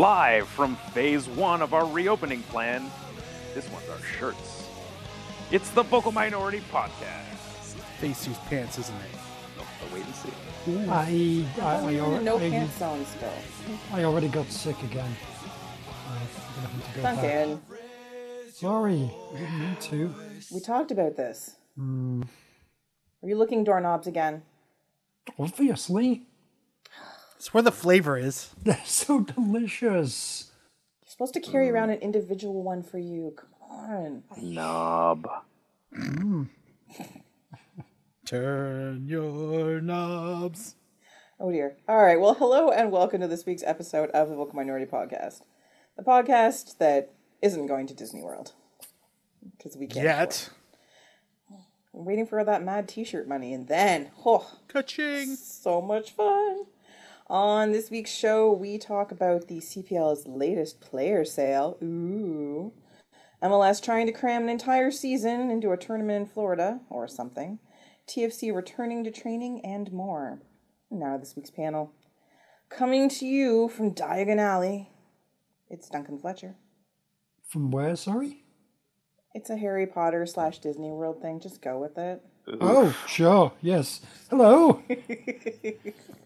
Live from phase one of our reopening plan, this one's our shirts. It's the Vocal Minority Podcast. Face these pants, isn't it? So wait and see. I, I, I, You're no already, pants zone still. I already got sick again. I'm gonna have to go back. Duncan, Sorry, I didn't mean to. we talked about this. Hmm. Are you looking doorknobs again? Obviously, It's where the flavor is. they're so delicious. You're supposed to carry around an individual one for you. Come on. Knob. Turn your knobs. Oh dear. All right. Well, hello and welcome to this week's episode of the Vocal Minority Podcast, the podcast that isn't going to Disney World because we can't. Yet. it. We're waiting for that mad T-shirt money, and then oh, Ka-ching. so much fun. On this week's show, we talk about the CPL's latest player sale. Ooh. MLS trying to cram an entire season into a tournament in Florida or something. TFC returning to training and more. Now, this week's panel. Coming to you from Diagon Alley, it's Duncan Fletcher. From where? Sorry. It's a Harry Potter slash Disney World thing. Just go with it. Oh, sure. Yes. Hello.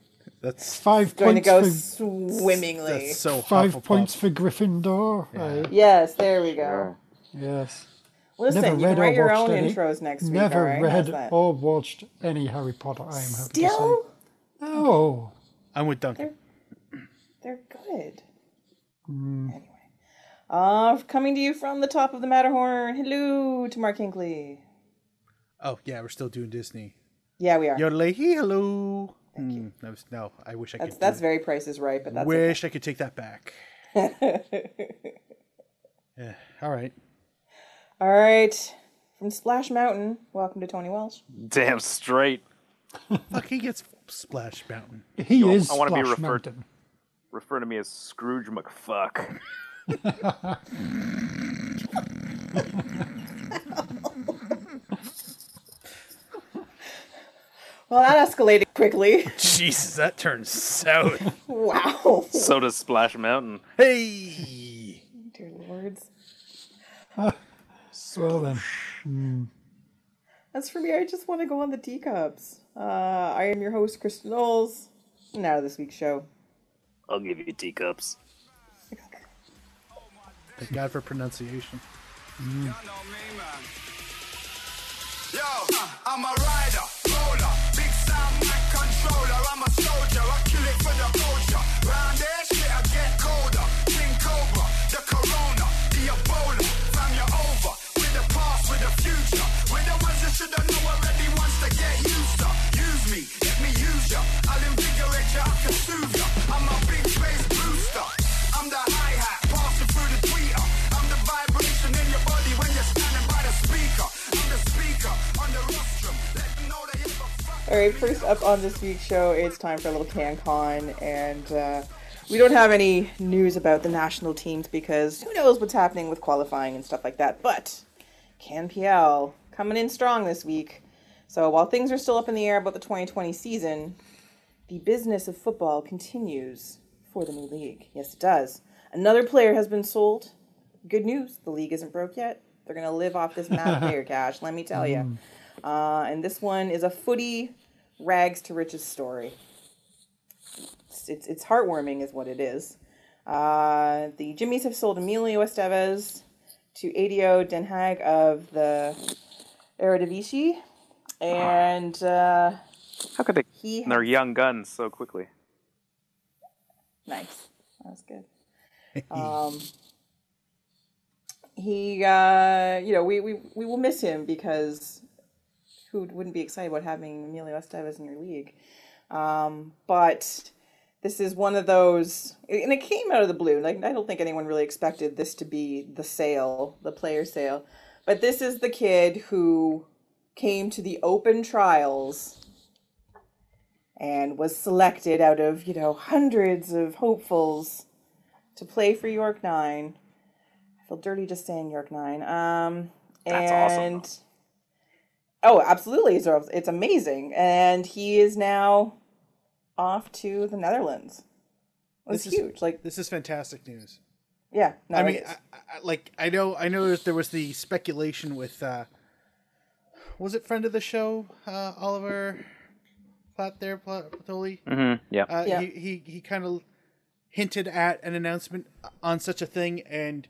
That's Five Going to points go for swimmingly. that's so five Hufflepuff. points for Gryffindor. I- Yes, there we go. yes. Listen, Never you can read or write your own any- intros next week. Never all right? How's read or watched any Harry Potter. I am happy Still, to say. No. I'm with Duncan. they're good. Hmm. Anyway, uh, coming to you from the top of the Matterhorn. Hello to Mark Hinkley. Oh yeah, we're still doing Disney. Yeah, we are. Yodelay, hello. Thank you. Hmm, that was, no, I wish I that's could. that's do- very Price is Right, but that's wish I could take that back. yeah. All right. all right. From Splash Mountain, welcome to Tony Welsh. Damn straight. Fuck, he gets Splash Mountain. He Yo, is I wanna be referred- Mountain. Refer to me as Scrooge McFuck. Well, that escalated quickly. Jesus, that turns south. wow. So does Splash Mountain. hey. Dear lords. Well then. As for me, I just want to go on the teacups. Uh, I am your host, Kristin Knowles. Now this week's show. I'll give you teacups. Thank God for pronunciation. Yo, I'm a rider, roller, Use me, let me use ya. I'll invigorate ya, I can soothe ya. All right, first up on this week's show, it's time for a little CanCon, and uh, we don't have any news about the national teams because who knows what's happening with qualifying and stuff like that. But CanPL coming in strong this week. So while things are still up in the air about the 2020 season, the business of football continues for the new league. Yes, it does. Another player has been sold. Good news, the league isn't broke yet. They're going to live off this mad player cash, let me tell you. Uh, and this one is a footy rags to riches story. It's, it's, it's heartwarming, is what it is. Uh, the Jimmies have sold Emilio Estevez to ADO Den Haag of the Eredivisie. And uh, How could they he. their young guns so quickly? Nice. That was good. Um, he, uh, you know, we, we, we will miss him because who wouldn't be excited about having Emilio Estevez in your league? Um, but this is one of those, and it came out of the blue. Like I don't think anyone really expected this to be the sale, the player sale. But this is the kid who came to the open trials and was selected out of, you know, hundreds of hopefuls to play for York Nine. I feel dirty just saying York Nine. Um, That's awesome, and oh, absolutely, it's, it's amazing. And he is now off to the Netherlands. It's This is- huge. Like, This is fantastic news. yeah. No, I mean. I, I, like I know, I know. There was the speculation with, uh was it friend of the show, uh Oliver Platt there, Plat- Platoli? hmm Yeah. Uh, Yeah. He he, he kind of hinted at an announcement on such a thing, and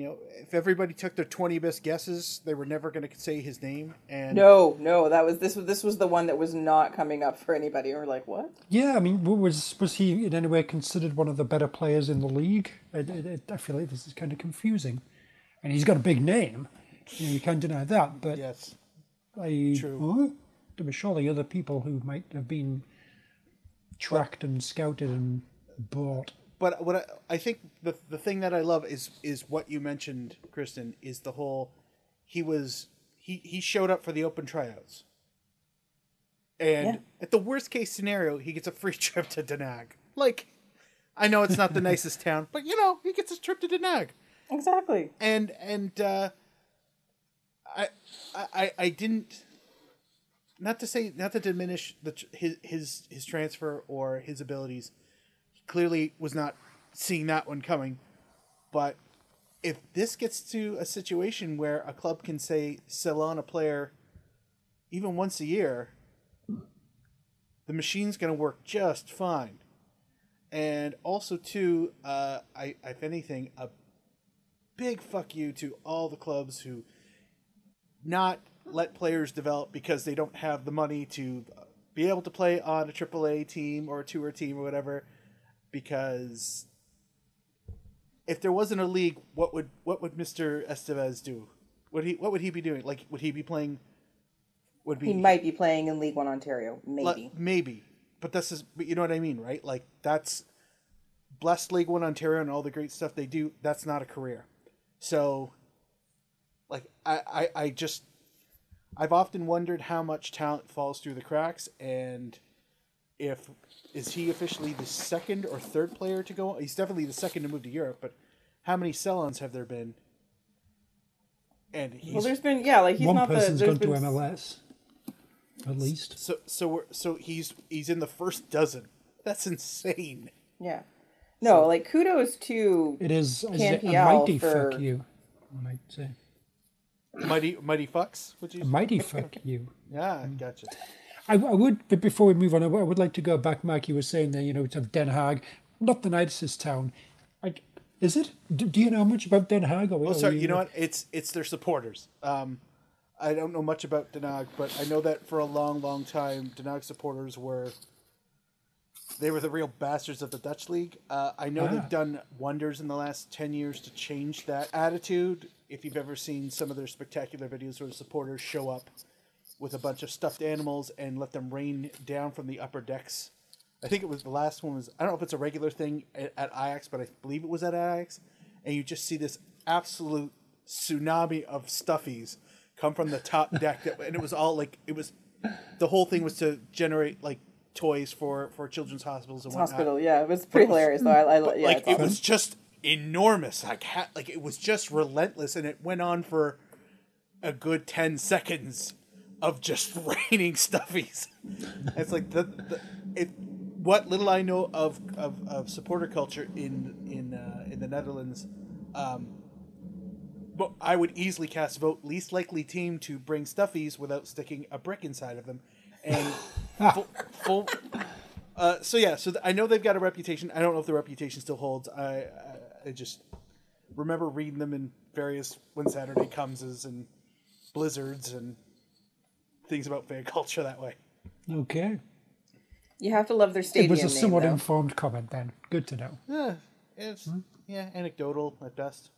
you know, if everybody took their twenty best guesses, they were never going to say his name. And no, no, that was this was this was the one that was not coming up for anybody. We're like, what? Yeah, I mean, was was he in any way considered one of the better players in the league? It, it, it, I feel like this is kind of confusing, and he's got a big name. You, know, you can't deny that. But yes, I, True. Huh? there were surely other people who might have been tracked and scouted and bought. But what I, I think the the thing that I love is is what you mentioned, Kristin, is the whole he was he he showed up for the open tryouts, and Yeah. at the worst case scenario, he gets a free trip to Den Haag. Like, I know it's not the nicest town, but you know he gets a trip to Den Haag. Exactly. and and uh, I, I I didn't not to say not to diminish the his his his transfer or his abilities. Clearly was not seeing that one coming, but if this gets to a situation where a club can say sell on a player even once a year, the machine's going to work just fine. And also, too, uh, I, if anything, a big fuck you to all the clubs who not let players develop because they don't have the money to be able to play on a AAA team or a tour team or whatever. Because if there wasn't a league, what would what would Mister Estevez do? Would he what would he be doing? Like would he be playing? Would be He might be playing in League One Ontario, maybe. like, maybe, but this is, but you know what I mean, right? Like that's blessed League One Ontario and all the great stuff they do. That's not a career. So, like, I, I, I just, I've often wondered how much talent falls through the cracks, and if is he officially the second or third player to go? He's definitely the second to move to Europe, but how many sell-ons have there been? And he's well, there's been yeah, like he's One not the. person's There's gone to MLS, at least. so so we're so he's he's in the first dozen. That's insane. yeah. No, like kudos to It is, is Can't it a mighty for- fuck you, I might say. Mighty mighty fucks, would A you? mighty fuck you. Yeah, gotcha. I, I would, but before we move on, I would- like to go back. Mike, you were saying that you know, to Den Haag, not the nicest town. Like, is it? Do, do you know much about Den Haag? Or, Oh, or sorry. You know what? It's it's their supporters. Um, I don't know much about Den Haag, but I know that for a long, long time, Den Haag supporters were they were the real bastards of the Dutch league. Uh, I know Ah. they've done wonders in the last ten years to change that attitude. If you've ever seen some of their spectacular videos where the supporters show up with a bunch of stuffed animals and let them rain down from the upper decks. I think it was the last one was I don't know if it's a regular thing at, at Ajax, but I believe it was at Ajax, and you just see this absolute tsunami of stuffies come from the top deck, that, and it was all like it was the whole thing was to generate like toys for for children's hospitals and whatnot. hospital. Yeah, it was pretty hilarious though. I, I yeah, like it's it awesome. was just enormous, like ha- like it was just relentless, and it went on for a good ten seconds of just raining stuffies. it's like the, the it. What little I know of, of, of supporter culture in in uh, in the Netherlands, um, but I would easily cast vote least likely team to bring stuffies without sticking a brick inside of them, and full. full uh, so yeah, so th- I know they've got a reputation. I don't know if the reputation still holds. I I, I just remember reading them in various when Saturday comes and blizzards and things about fan culture that way. Okay. you have to love their stadium. It was a name, somewhat though. informed comment then. Good to know. Yeah, it's hmm? yeah anecdotal at best.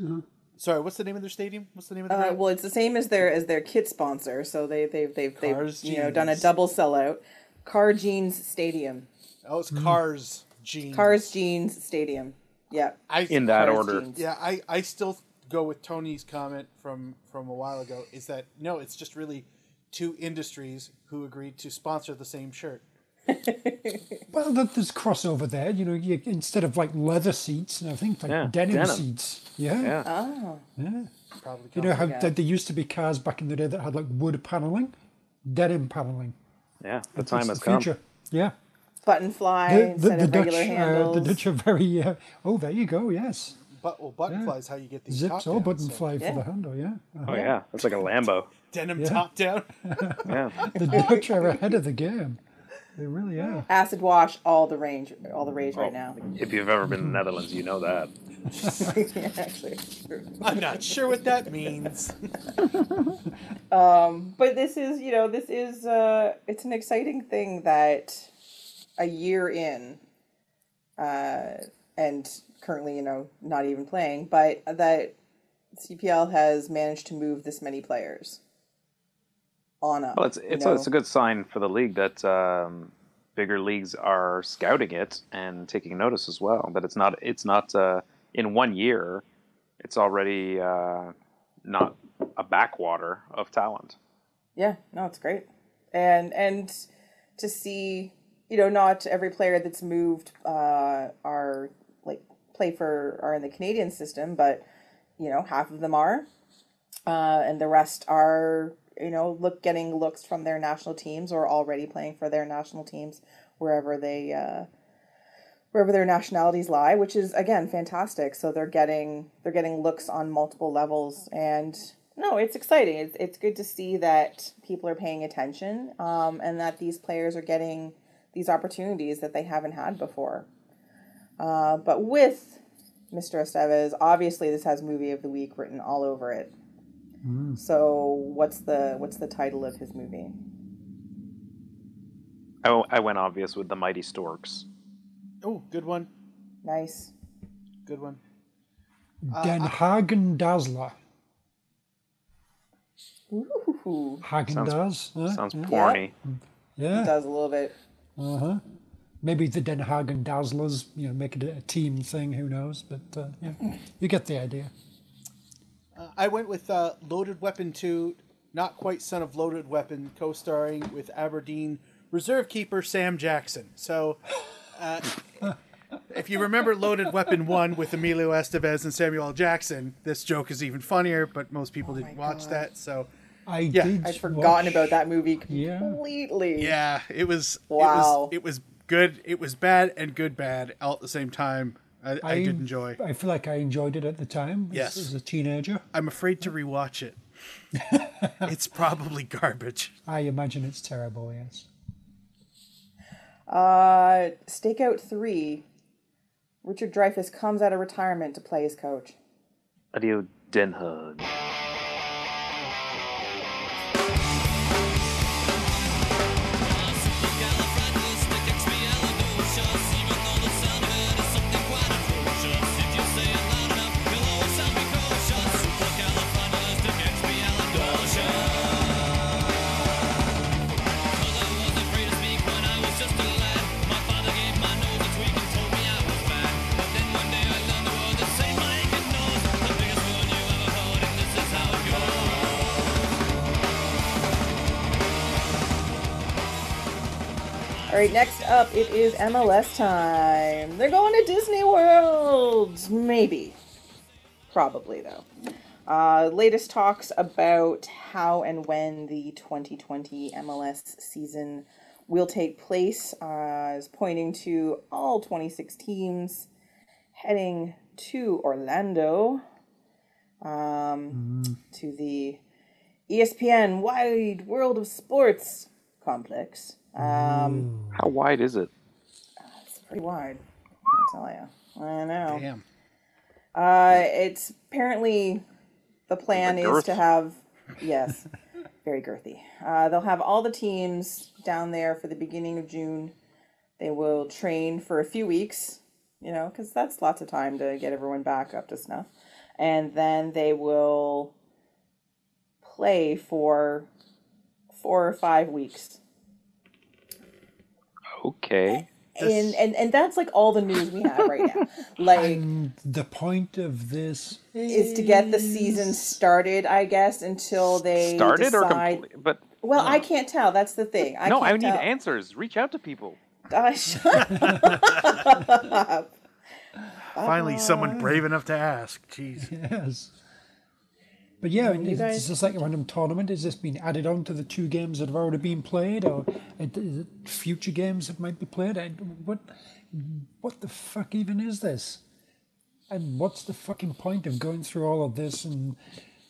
Mm-hmm. Sorry, what's the name of their stadium? What's the name of the Uh, well, it's the same as their as their kit sponsor, so they they've they've, they've Cars you know done a double sellout. Car Jeans Stadium, Oh, it's hmm. Cars Jeans. Cars Jeans Stadium. Yeah, I, In that Cars order. Jeans. Yeah, I, I still go with Tony's comment from from a while ago. Is that no? It's just really two industries who agreed to sponsor the same shirt. Well, there's crossover there. You know, you, instead of like leather seats, and I think like Yeah, denim, denim. seats. Yeah. Yeah. Oh, Probably. You know how Yeah. there used to be cars back in the day that had like wood paneling, denim paneling. Yeah. The It's time the has come. future. Yeah. Button fly The, the, instead the of Dutch, regular uh, the Dutch are very. Uh, oh, there you go. Yes, But well, button Yeah. fly is how you get these zips top or button so- fly for the handle. Yeah. Uh-huh. Oh yeah, that's like a Lambo. Denim Yeah. top down. Yeah. The Dutch are ahead of the game. They really are. Acid wash, all the range, all the rage right now. If you've ever been in the Netherlands, you know that. yeah, actually. I'm not sure what that means. but this is you know this is uh it's an exciting thing that a year in uh and currently you know not even playing but that cpl has managed to move this many players on up Well, it's you it's know? a, it's a good sign for the league that um, bigger leagues are scouting it and taking notice as well. That it's not it's not uh, in one year, it's already uh, not a backwater of talent. Yeah, no, it's great. And and to see, you know, not every player that's moved uh are like play for are in the Canadian system, but you know, half of them are. Uh and the rest are, you know, look getting looks from their national teams or already playing for their national teams wherever they uh wherever their nationalities lie, which is again fantastic. So they're getting they're getting looks on multiple levels, and no, it's exciting. It's it's good to see that people are paying attention, um, and that these players are getting these opportunities that they haven't had before. Uh, but with Mr. Estevez, obviously this has movie of the week written all over it. So what's the what's the title of his movie? I, I went obvious with the Mighty Storks. Oh, good one. Nice. Good one. Den Hagen Dazzler. Ooh, Hagen Sounds- Dazs. huh? Sounds yeah. porny. Yeah. It does a little bit. Uh-huh. Maybe the Den Hagen Dazzlers, you know, make it a team thing. Who knows? But uh, yeah, you get the idea. Uh, I went with uh, Loaded Weapon 2, not quite Son of Loaded Weapon, co starring with Aberdeen reserve keeper Sam Jackson. So, uh, if you remember Loaded Weapon 1 with Emilio Estevez and Samuel L. Jackson, this joke is even funnier, but most people didn't watch God. that. So, I Yeah. did. I'd forgotten watch- about that movie Yeah. completely. yeah, it was, Wow. it was, it was good. It was bad and good bad all at the same time. I, I, did enjoy. I feel like I enjoyed it at the time. as- Yes. As a teenager, I'm afraid to rewatch it. it's probably garbage. I imagine it's terrible. Yes. Uh, Stakeout 3. Richard Dreyfuss comes out of retirement to play his coach. ADO Den right, next up, it is MLS time. They're going to Disney World. Maybe. Probably, though. Uh, latest talks about how and when the 2020 MLS season will take place uh, is pointing to all 26 teams heading to Orlando um, to the ESPN Wide World of Sports complex. Um, How wide is it? it's pretty wide. I tell you. I know. Damn. Uh, it's apparently the plan The is girth. to have yes, very girthy. Uh, they'll have all the teams down there for the beginning of June. They will train for a few weeks, you know, because that's lots of time to get everyone back up to snuff, and then they will play for four or five weeks. Okay. And, and and that's like all the news we have right now. Like And the point of this is to get the season started, I guess, until they Started or decide. complete? But Well, I can't tell. That's the thing. I no, can't I need tell. answers. Reach out to people. Uh, shut up. Finally, someone brave enough to ask. Jeez. Yes. But yeah, You is, guys- is this like a random tournament? Is this being added on to the two games that have already been played, or uh, is it future games that might be played? I, what, what the fuck even is this? And what's the fucking point of going through all of this and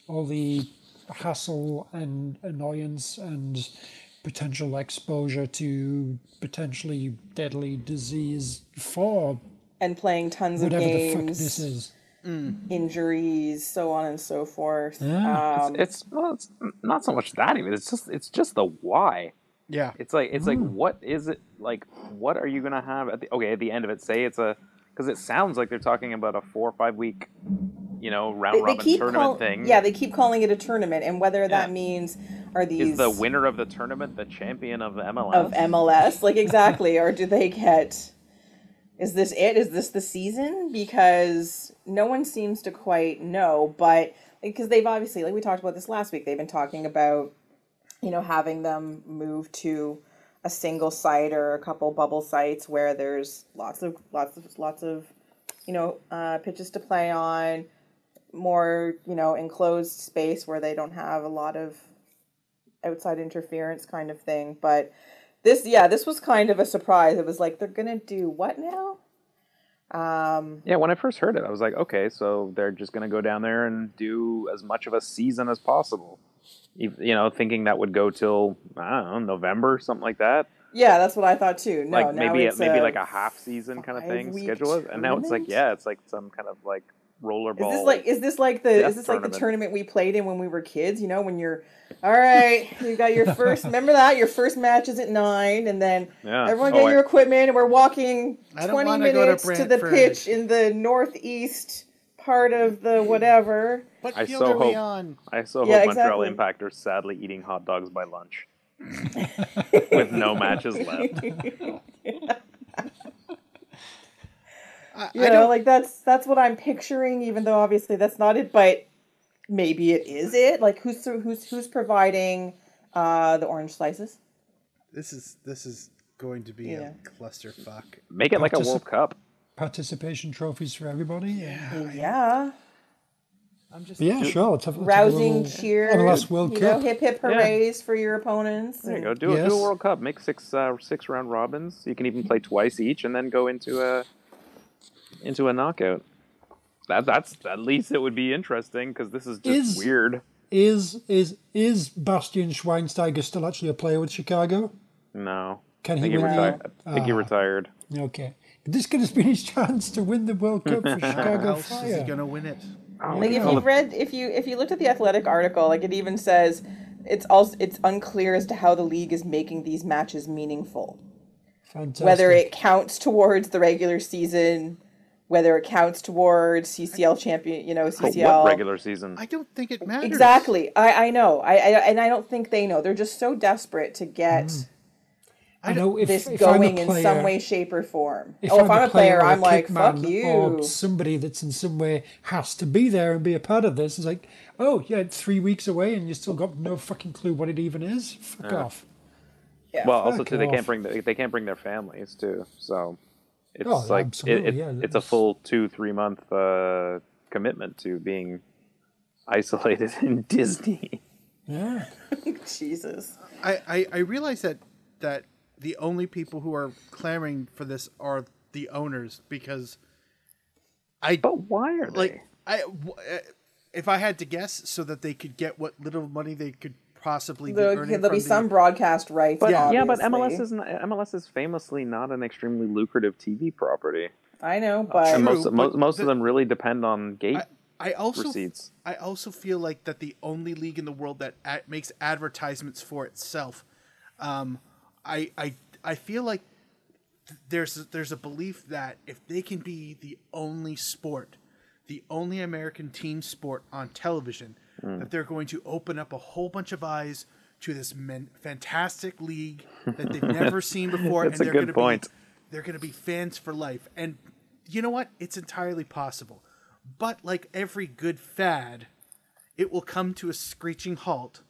all the hassle and annoyance and potential exposure to potentially deadly disease for And playing tons of whatever the fuck games, this is? Injuries, so on and so forth. Yeah. Um, It's well, it's not so much that even. It's just it's just the why. Yeah. It's like it's like what is it like? What are you gonna have at the okay at the end of it? Say it's a because it sounds like they're talking about a four or five week, you know, round they, they robin keep tournament call- thing. Yeah, they keep calling it a tournament, and whether that means are these is the winner of the tournament the champion of MLS? of MLS, like exactly, or do they get? Is this it? Is this the season? Because no one seems to quite know, but because they've obviously, like we talked about this last week, they've been talking about, you know, having them move to a single site or a couple bubble sites where there's lots of lots of lots of, you know, uh, pitches to play on, more you know enclosed space where they don't have a lot of outside interference kind of thing. But this, yeah, this was kind of a surprise. It was like they're gonna do what now? Um, Yeah, when I first heard it, I was like, okay, so they're just going to go down there and do as much of a season as possible. You you know, thinking that would go till I don't know November, something like that. yeah, that's what I thought too. No, like maybe maybe like a half season kind of thing schedule it, and now it's like yeah, it's like some kind of like rollerball. Is this like is this like the is this like the tournament. tournament we played in when we were kids? You know, when you're all right, you got your first. remember that your first match is at nine, and then Yeah. everyone Oh, get I- your equipment, and we're walking twenty wanna to minutes to, the Brantford. pitch in the northeast part of the hmm. whatever. What I field so are we hope- on? I so Yeah, hope Montreal exactly. Impact are sadly eating hot dogs by lunch with no matches left. I, You I know, don't, like that's that's what I'm picturing, even though obviously that's not it, but maybe it is it. Like who's who's who's providing uh the orange slices? this is this is going to be Yeah. a clusterfuck. Make it like a World Cup. Participation trophies for everybody. Yeah, Yeah. I'm just but yeah sure. Let's have, let's have a Rousing little cheers. MLS World you Cup. know, hip hip hoorays for your opponents. There you go. Do, a do a World Cup. Make six uh, six round robins. You can even play twice each, and then go into a into a knockout. That that's at least it would be interesting because this is just Is- weird. Is is is Bastian Schweinsteiger still actually a player with Chicago? No, Can I he think he win? retired. I think he Ah. retired. Okay, this could have been his chance to win the World Cup for how Chicago else is he gonna win it? Oh, Like if hell, you read if you if you looked at the athletic article, like it even says it's also it's unclear as to how the league is making these matches meaningful. Fantastic. Whether it counts towards the regular season, whether it counts towards CCL champion, you know, CCL what regular season? I don't think it matters. Exactly. I, I know. I, I and I don't think they know. They're just so desperate to get mm. I know if, this if I'm a going in some way, shape, or form. If oh, if I'm a player, or I'm like, kick fuck you. Or somebody that's in some way has to be there and be a part of this. It's like, oh, yeah, it's three weeks away and you still got no fucking clue what it even is. Fuck off. Yeah. well, also fuck too, they can't bring the, they can't bring their families too. So it's Oh, like it, it, yeah, it's a full two three month uh, commitment to being isolated in Disney. Yeah. Jesus. I, I, I realize that that the only people who are clamoring for this are the owners because I But why are they? like I w- uh, if I had to guess so that they could get what little money they could possibly be There'll, earning there'll be from some the, broadcast rights. But Yeah. yeah, but. MLS is not, MLS is famously not an extremely lucrative TV property, I know, but and True, most but most, most the- of them really depend on gate I also receipts. I also feel like that the only league in the world that ad- makes advertisements for itself. Um, I I I feel like th- there's there's a belief that if they can be the only sport, the only American team sport on television, Hmm. that they're going to open up a whole bunch of eyes to this men- fantastic league that they've never seen before, That's and they're good gonna point. Be, they're going to be fans for life, and you know what? It's entirely possible. But like every good fad, it will come to a screeching halt,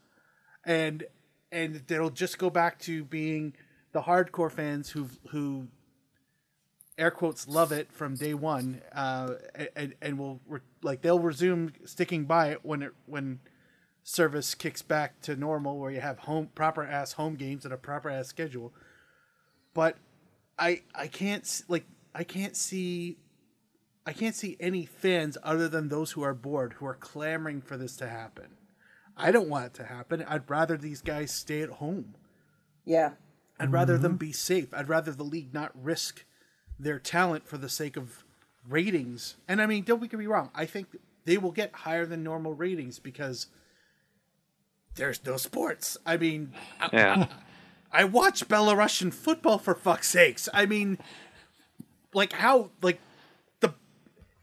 and and it'll just go back to being the hardcore fans who who air quotes love it from day one, uh, and and will re- like they'll resume sticking by it when it when service kicks back to normal, where you have home proper ass home games and a proper ass schedule. But I I can't like I can't see I can't see any fans other than those who are bored who are clamoring for this to happen. I don't want it to happen. I'd rather these guys stay at home. Yeah. I'd rather them be safe. I'd rather the league not risk their talent for the sake of ratings. And I mean, don't we get me wrong. I think they will get higher than normal ratings because there's no sports. I mean, I, Yeah. I watch Belarusian football for fuck's sakes. I mean, like how like the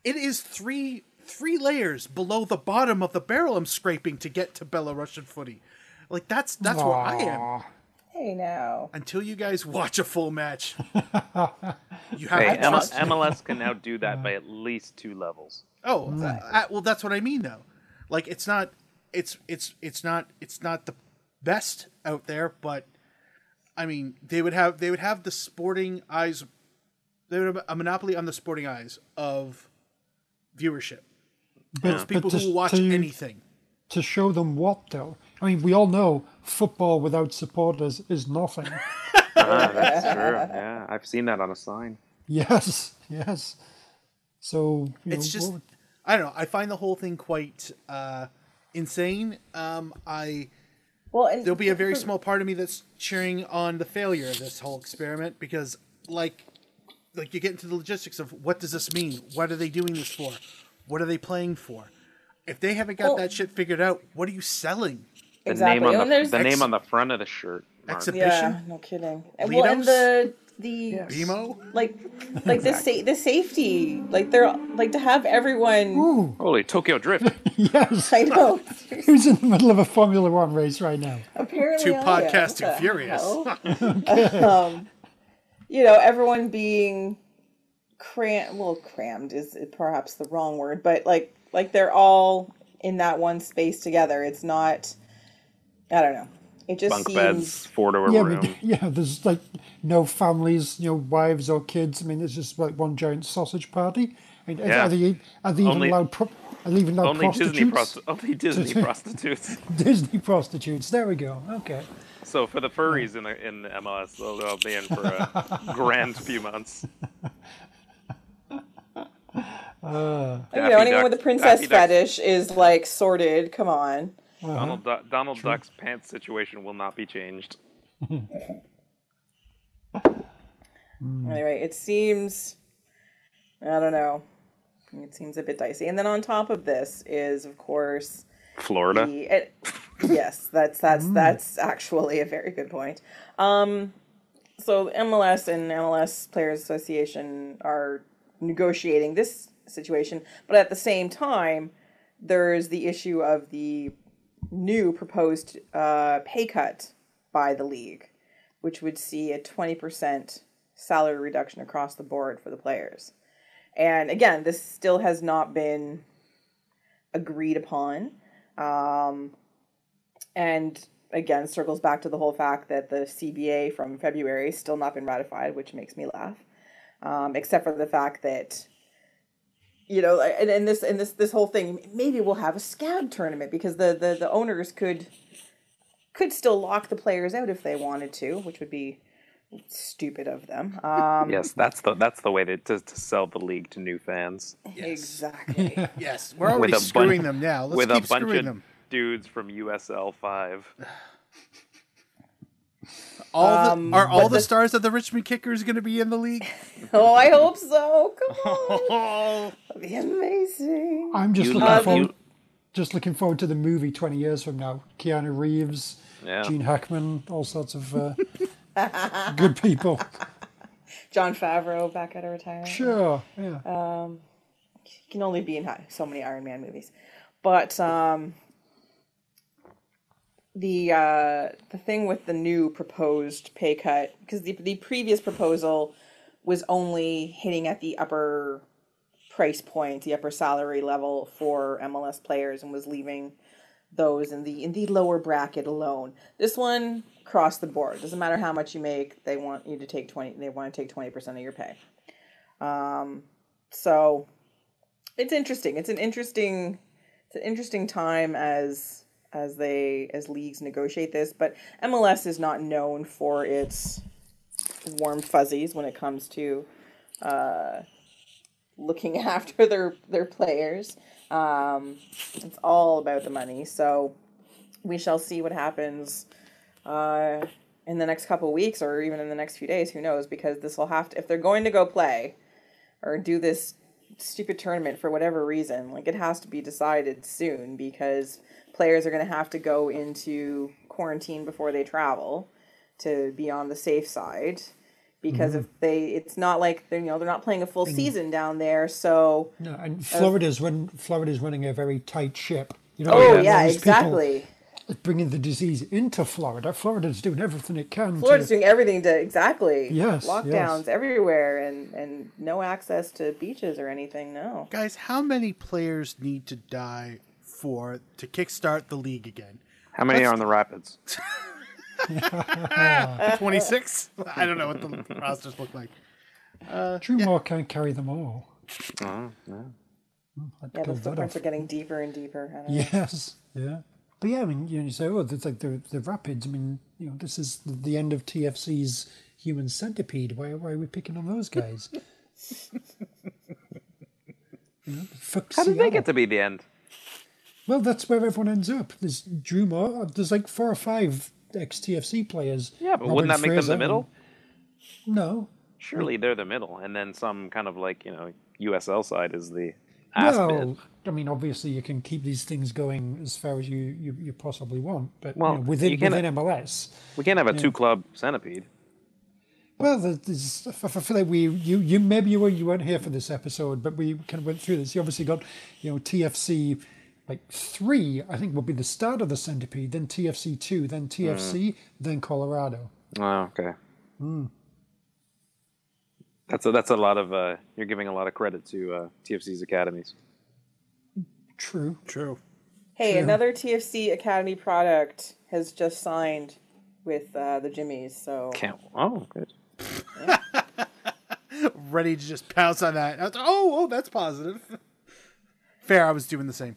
it is three three layers below the bottom of the barrel I'm scraping to get to Belarusian footy. Like that's that's where I am Aw. Hey now. until you guys watch a full match. you have Hey, to M- MLS can now do that by at least two levels. Oh, th- I- well, that's what I mean, though. Like, it's not, it's it's it's not it's not the best out there, but I mean, they would have they would have the sporting eyes. They would have a monopoly on the sporting eyes of viewership. Those people to- who watch to- anything. To show them what, though? I mean, we all know football without supporters is nothing. Ah, that's true. Yeah, I've seen that on a sign. yes, yes. So you It's know, just, what- I don't know. I find the whole thing quite uh, insane. Um, I Well, and there'll be a very small part of me that's cheering on the failure of this whole experiment because like like you get into the logistics of what does this mean what are they doing this for what are they playing for if they haven't got Well- that shit figured out what are you selling The exactly. name on the, the Ex- name on the front of the shirt. Mark. Exhib- yeah, no kidding. And, well, and Litos? the the BMO like like the sa- the safety like they're like to have everyone. Ooh, Holy Tokyo Drift. yes. I know. Who's in the middle of a Formula One race right now? Apparently, Two I podcasting furious. hell? um, you know, everyone being cram well crammed is perhaps the wrong word, but like like they're all in that one space together. It's not. I don't know. It just Bunk seems. beds, four to a Yeah, room. but, yeah. There's like no families, you know, wives or kids. I mean, it's just like one giant sausage party. I mean, Yeah. Are they, are they even Only- allowed? Pro- are they even allowed only Disney prostitutes? prosti- only Disney prostitutes. Disney prostitutes. There we go. Okay. So for the furries in the, in the MLS, they'll, they'll be in for a grand few months. you know, anyone Duck- with a princess fetish is like sorted. Come on. Uh-huh. Donald Du- Donald Duck's pants situation will not be changed. Anyway, it seems I don't know. It seems a bit dicey. And then on top of this is of course Florida. the it, yes, that's that's mm. that's actually a very good point. Um so MLS and MLS Players Association are negotiating this situation, but at the same time there's the issue of the new proposed uh, pay cut by the league, which would see a 20% salary reduction across the board for the players. And again, this still has not been agreed upon. Um, and again, circles back to the whole fact that the CBA from February still not been ratified, which makes me laugh. Um, except for the fact that you know, and, and this and this this whole thing, maybe we'll have a scab tournament because the, the the owners could could still lock the players out if they wanted to, which would be stupid of them. Um, Yes, that's the that's the way to, to, to sell the league to new fans. Exactly. yes we're already screwing bunch- them now let's with keep a bunch screwing of them dudes from USL five. all the, Um, are all the the- stars of the richmond kickers going to be in the league oh, I hope so. Come on, oh that'd be amazing. I'm just You looking love- forward. you- Just looking forward to the movie 20 years from now. Keanu Reeves, Yeah. Gene Hackman, all sorts of uh, good people. Jon Favreau back out of retirement. Sure. Yeah. He can only be in so many Iron Man movies, but um, the uh, the thing with the new proposed pay cut because the the previous proposal was only hitting at the upper price point, the upper salary level for MLS players, and was leaving those in the in the lower bracket alone. This one across the board doesn't matter how much you make, they want you to take twenty. They want to take twenty percent of your pay. Um, so it's interesting. It's an interesting it's an interesting time as as they as leagues negotiate this. But MLS is not known for its warm fuzzies when it comes to uh, looking after their their players. Um, it's all about the money. So we shall see what happens uh, in the next couple weeks or even in the next few days. Who knows? Because this will have to if they're going to go play or do this stupid tournament for whatever reason, like it has to be decided soon because players are going to have to go into quarantine before they travel to be on the safe side because mm-hmm. if they it's not like they're you know they're not playing a full season down there so No, and uh, Florida's run. Florida's running a very tight ship. You know, oh all yeah these people exactly Bringing the disease into Florida. Florida's doing everything it can. Florida's to, doing everything to exactly Yes, lockdowns yes. everywhere and and no access to beaches or anything no Guys, how many players need to die for to kickstart the league again? How many are on the Rapids? 26? I don't know what the rosters look like. Uh, Drew Moor can't carry them all. Oh, yeah. I'd yeah the pull footprints are getting deeper and deeper I don't know. Yes, yeah. But yeah, I mean, you, know, you say, oh, it's like the the Rapids. I mean, you know, this is the, the end of TFC's human centipede. Why, why are we picking on those guys? you know, How did they get to be the end? Well, that's where everyone ends up. There's Drew Moor. Uh, there's like four or five ex TFC players. Yeah, but Robin wouldn't that make them the middle? and- No. Surely they're the middle, and then some kind of like you know USL side is the ass Well. I mean, obviously you can keep these things going as far as you, you, you possibly want, but Well, you know, within you within MLS. We can't have a two club centipede. Well, there- there's, I f- I feel like we, you, you maybe you, were, you weren't here for this episode, but we kind of went through this. You obviously got, you know, TFC like three. I think would be the start of the centipede, then TFC two, then TFC, then Colorado. Oh, okay. That's a that's a lot of uh, you're giving a lot of credit to uh, TFC's academies. True. True. Hey, another TFC Academy product has just signed with uh, the Jimmies. So Can't. Oh, good. Ready to just pounce on that. Was- oh, oh, that's positive. Fair, I was doing the same.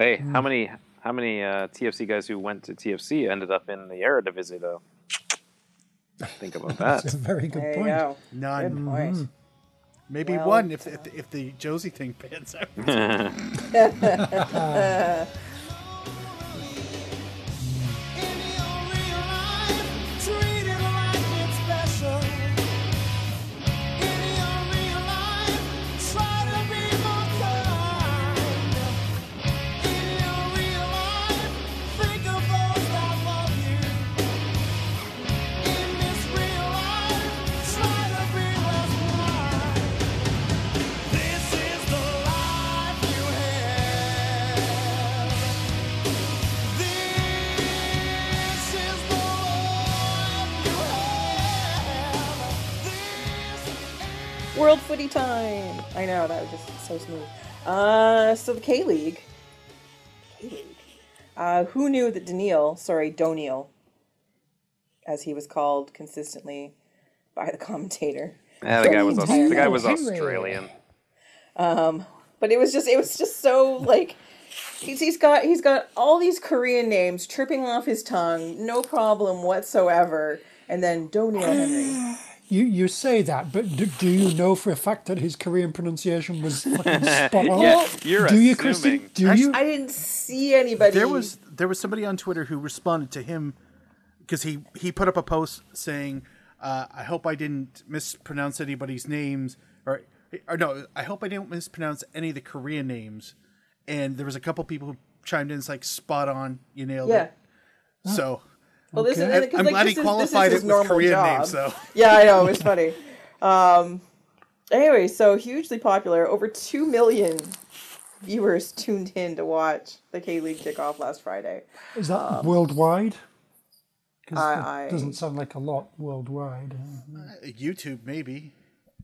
Hey, Hmm. how many how many uh, TFC guys who went to TFC ended up in the Eredivisie though? Think about that. That's a very good there point. go. None. Good point. Maybe Well- one if, if, if the Josie thing pans out. World Footy time. I know that was just so smooth. Uh, so the K League. K League. Uh, who knew that Daniil, sorry, Doniel, as he was called consistently by the commentator, Yeah, the guy was Aus- the guy was. Australian. but it was just it was just so like he's, he's got he's got all these Korean names tripping off his tongue, no problem whatsoever. And then Doniel Henry. You you say that, but do, do you know for a fact that his Korean pronunciation was fucking spot on? Yeah, you're do you, Kristin? assuming. Do you? I didn't see anybody. There was there was somebody on Twitter who responded to him because he he put up a post saying, uh, "I hope I didn't mispronounce anybody's names," or or no, I hope I didn't mispronounce any of the Korean names. And there was a couple people who chimed in, it's like spot on, you nailed yeah. it. So Well, this Okay. is because I'm like, glad this he is- qualified this is it his with normal Korean job. names, though. Yeah, I know it was funny. Um, anyway, so hugely popular. Over two million viewers tuned in to watch the K League kickoff last Friday. Is that worldwide? 'Cause I- that I- doesn't sound like a lot worldwide. YouTube maybe,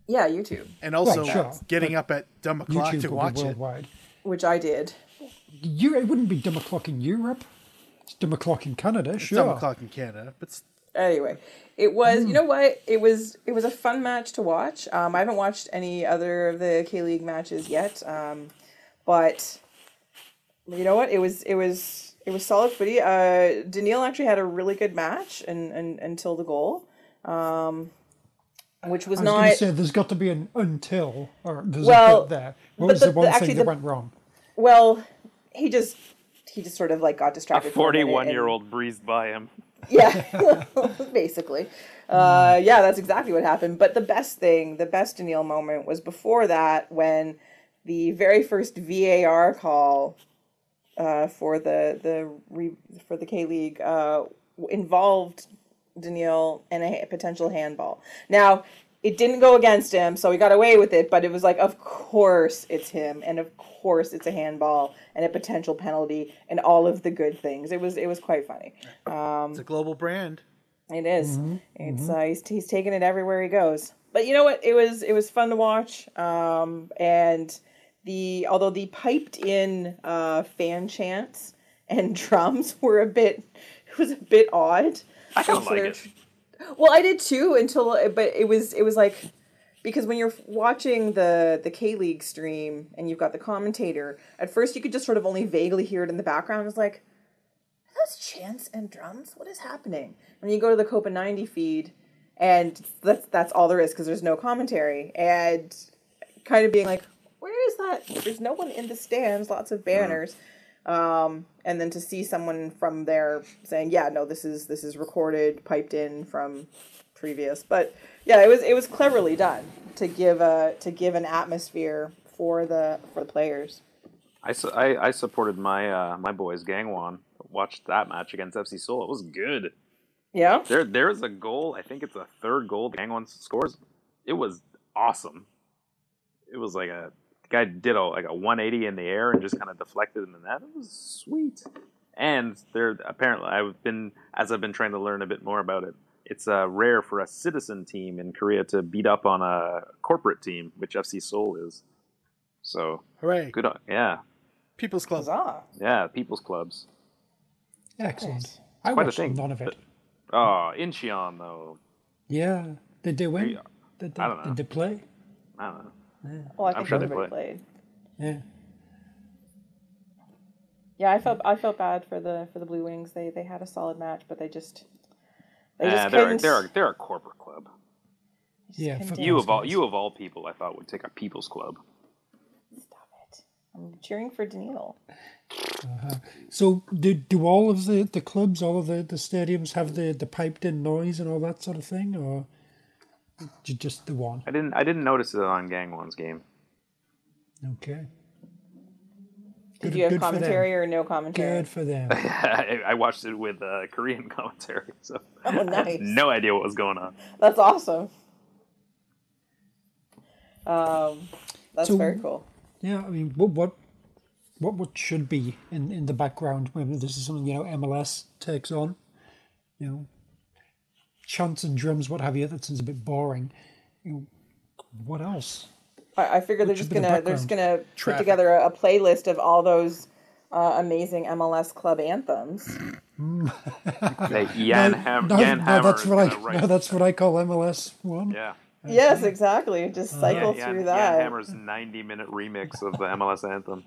Yeah, YouTube, and also Right, sure. getting up at dumb o'clock YouTube to watch be it. worldwide. which I did. You, it wouldn't be dumb o'clock in Europe. It's dumb o'clock in Canada, It's sure. dumb o'clock in Canada, but Anyway, it was. You know what? It was. It was a fun match to watch. Um, I haven't watched any other of the K League matches yet. Um, but you know what? It was. It was it was solid footy. Uh, Doneil actually had a really good match and, and until the goal, um, which was, I was not. going to say there's got to be an until or there's Well, a bit there. What but was the- the, the- one actually thing the- went wrong? Well, he just he just sort of like got distracted. for minute and- 41 year old breezed by him. Yeah, basically. Uh, yeah, that's exactly what happened. But the best thing, the best Doneil moment was before that when the very first VAR call uh, for the the re, for the K League uh, involved Doneil and a potential handball. Now. It didn't go against him, so he got away with it. But it was like, of course it's him, and of course it's a handball and a potential penalty, and all of the good things. It was it was quite funny. It's a global brand. It is. It's uh, he's he's taking it everywhere he goes. But you know what? It was it was fun to watch. Um, and the although the piped in uh, fan chants and drums were a bit it was a bit odd. I kind of like Consider- it. Well, I did too until but it was it was like because when you're watching the the K League stream and you've got the commentator, at first you could just sort of only vaguely hear it in the background. It's like "Are those chants and drums. What is happening? When you go to the Copa 90 feed, and that's that's all there is because there's no commentary and kind of being like, where is that? There's no one in the stands. Lots of banners. Um, and then to see someone from there saying, "Yeah, no, this is this is recorded, piped in from previous." But yeah, it was it was cleverly done to give a to give an atmosphere for the for the players. I, su- I, I supported my uh, my boys Gangwon. Watched that match against FC Seoul. It was good. Yeah, There there's a goal. I think it's a third goal Gangwon scores. It was awesome. It was like a guy did a like a 180 in the air and just kind of deflected in the net. It was sweet. And there apparently I've been as I've been trying to learn a bit more about it. It's uh, rare for a citizen team in Korea to beat up on a corporate team, which FC Seoul is. So Hooray! good, on, yeah, People's clubs. huzzah! yeah, people's clubs. Excellent. I quite a watched thing. none of it. Oh, Incheon though. Yeah. Did they win? Yeah. Did they, I don't know. Did they play? I don't know. Well, oh, I I'm think sure they everybody played. Yeah. Yeah, I felt I felt bad for the for the Blue Wings. They they had a solid match, but they just they Yeah, just they're, couldn't. they're they're a corporate club. Yeah. for You of all you of all people, I thought would take a people's club. Stop it! I'm cheering for Doneil. Uh-huh. So do do all of the, the clubs, all of the, the stadiums have the, the piped in noise and all that sort of thing, or j- just the one? I didn't I didn't notice it on Gangwon's game. Okay. Did Good- you have good for them. commentary or no commentary? Good for them. I, I watched it with uh, Korean commentary, so Oh, nice. no idea what was going on. That's awesome. Um, that's So- very cool. Yeah, I mean, what what what what should be in, in the background when this is something you know MLS takes on, you know, chants and drums, what have you. That sounds a bit boring. You know, what else? I, I figure they're just gonna they're just gonna put together a, a playlist of all those uh, amazing MLS club anthems. Hey, Jan, Ham- no, Jan no, Hammer that's what I gonna no, that's what I call MLS one. yeah. yes, exactly. Just cycle Jan, through Jan that. Hammer's 90 minute remix of the MLS anthem.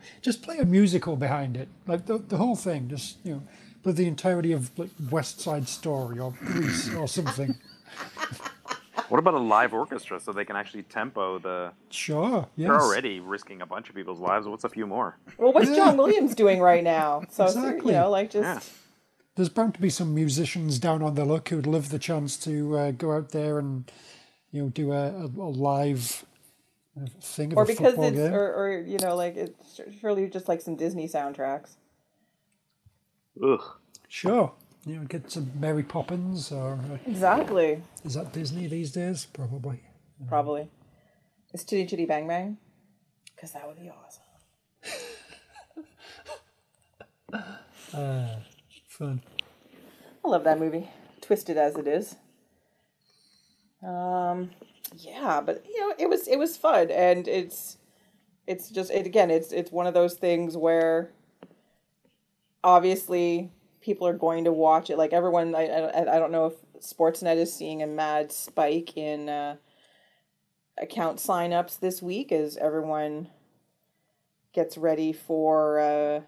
Just play a musical behind it, like the the whole thing. Just you know, play the entirety of like West Side Story or Grease or something. What about a live orchestra so they can actually tempo the? Sure. Yes. They're already risking a bunch of people's lives. What's a few more? Well, what's John Williams doing right now? So Exactly. you know, like just Yeah. There's bound to be some musicians down on the luck who'd love the chance to uh, go out there and you know do a, a, a live uh, thing of or a because football it's game. or, or you know like it's surely just like some Disney soundtracks. Ugh. Sure. You know, get some Mary Poppins or uh, Exactly. is that Disney these days? Probably. Probably. Is Chitty Chitty Bang Bang? Because that would be awesome. Fun. I love that movie, twisted as it is. Um, yeah, but you know, it was it was fun, and it's it's just it again. It's it's one of those things where obviously people are going to watch it. Like everyone, I I, I don't know if Sportsnet is seeing a mad spike in uh, account signups this week as everyone gets ready for uh,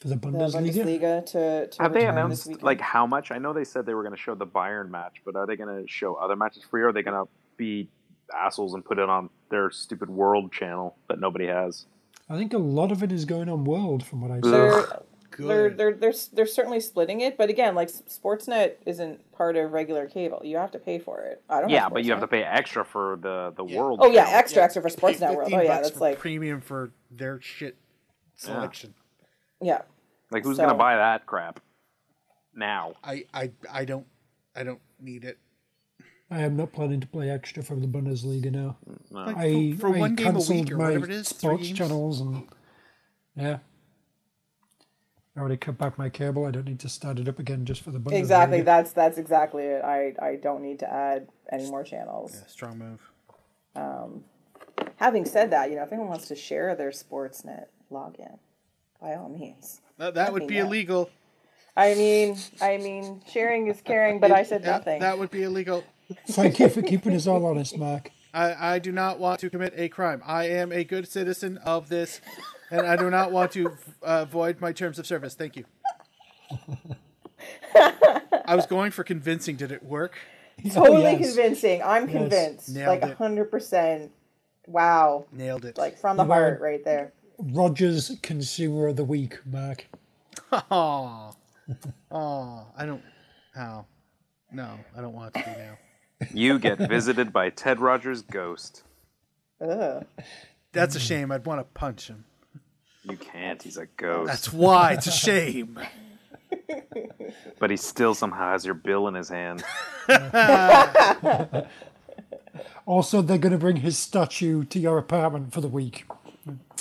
For the the Bundesliga. Bundesliga to, to Have they return this announced like how much? I know they said they were going to show the Bayern match, but are they going to show other matches free? Or are they going to be assholes and put it on their stupid World channel that nobody has? I think a lot of it is going on World, from what I see. they're, Ugh. they're they're they're they're certainly splitting it, but again, like Sportsnet isn't part of regular cable. You have to pay for it. I don't. Yeah, have but you have to pay extra for the the Yeah. World. Oh yeah, channel. extra extra for Pay Sportsnet World. Oh yeah, that's like premium for their shit selection. yeah. Like who's So- going to buy that crap now? I, I I don't I don't need it. I am not planning to play extra for the Bundesliga now. Mm, like, I, for, for I one game a cancelled week or my whatever it is, sports games. channels and yeah. I already cut back my cable. I don't need to start it up again just for the Bundesliga. Exactly. That's that's exactly it. I I don't need to add any more channels. Yeah, strong move. Um, Having said that, you know, if anyone wants to share their Sportsnet login, by all means. That, that would be know. illegal. I mean, I mean, sharing is caring, but I said Yeah, nothing. That would be illegal. Thank you for keeping us all honest, Mark. I, I do not want to commit a crime. I am a good citizen of this, and I do not want to uh, void my terms of service. Thank you. I was going for convincing. Did it work? totally yes. convincing. I'm convinced. Nailed like hundred percent. Wow. Nailed it. Like from the You heart right there. Rogers Consumer of the Week, Mark. Aw. Aw. I don't. How? No, I don't want to be now. You get visited by Ted Rogers' ghost. Ugh. That's a shame. I'd want to punch him. You can't. He's a ghost. That's why it's a shame. But he still somehow has your bill in his hand. Also, they're going to bring his statue to your apartment for the week.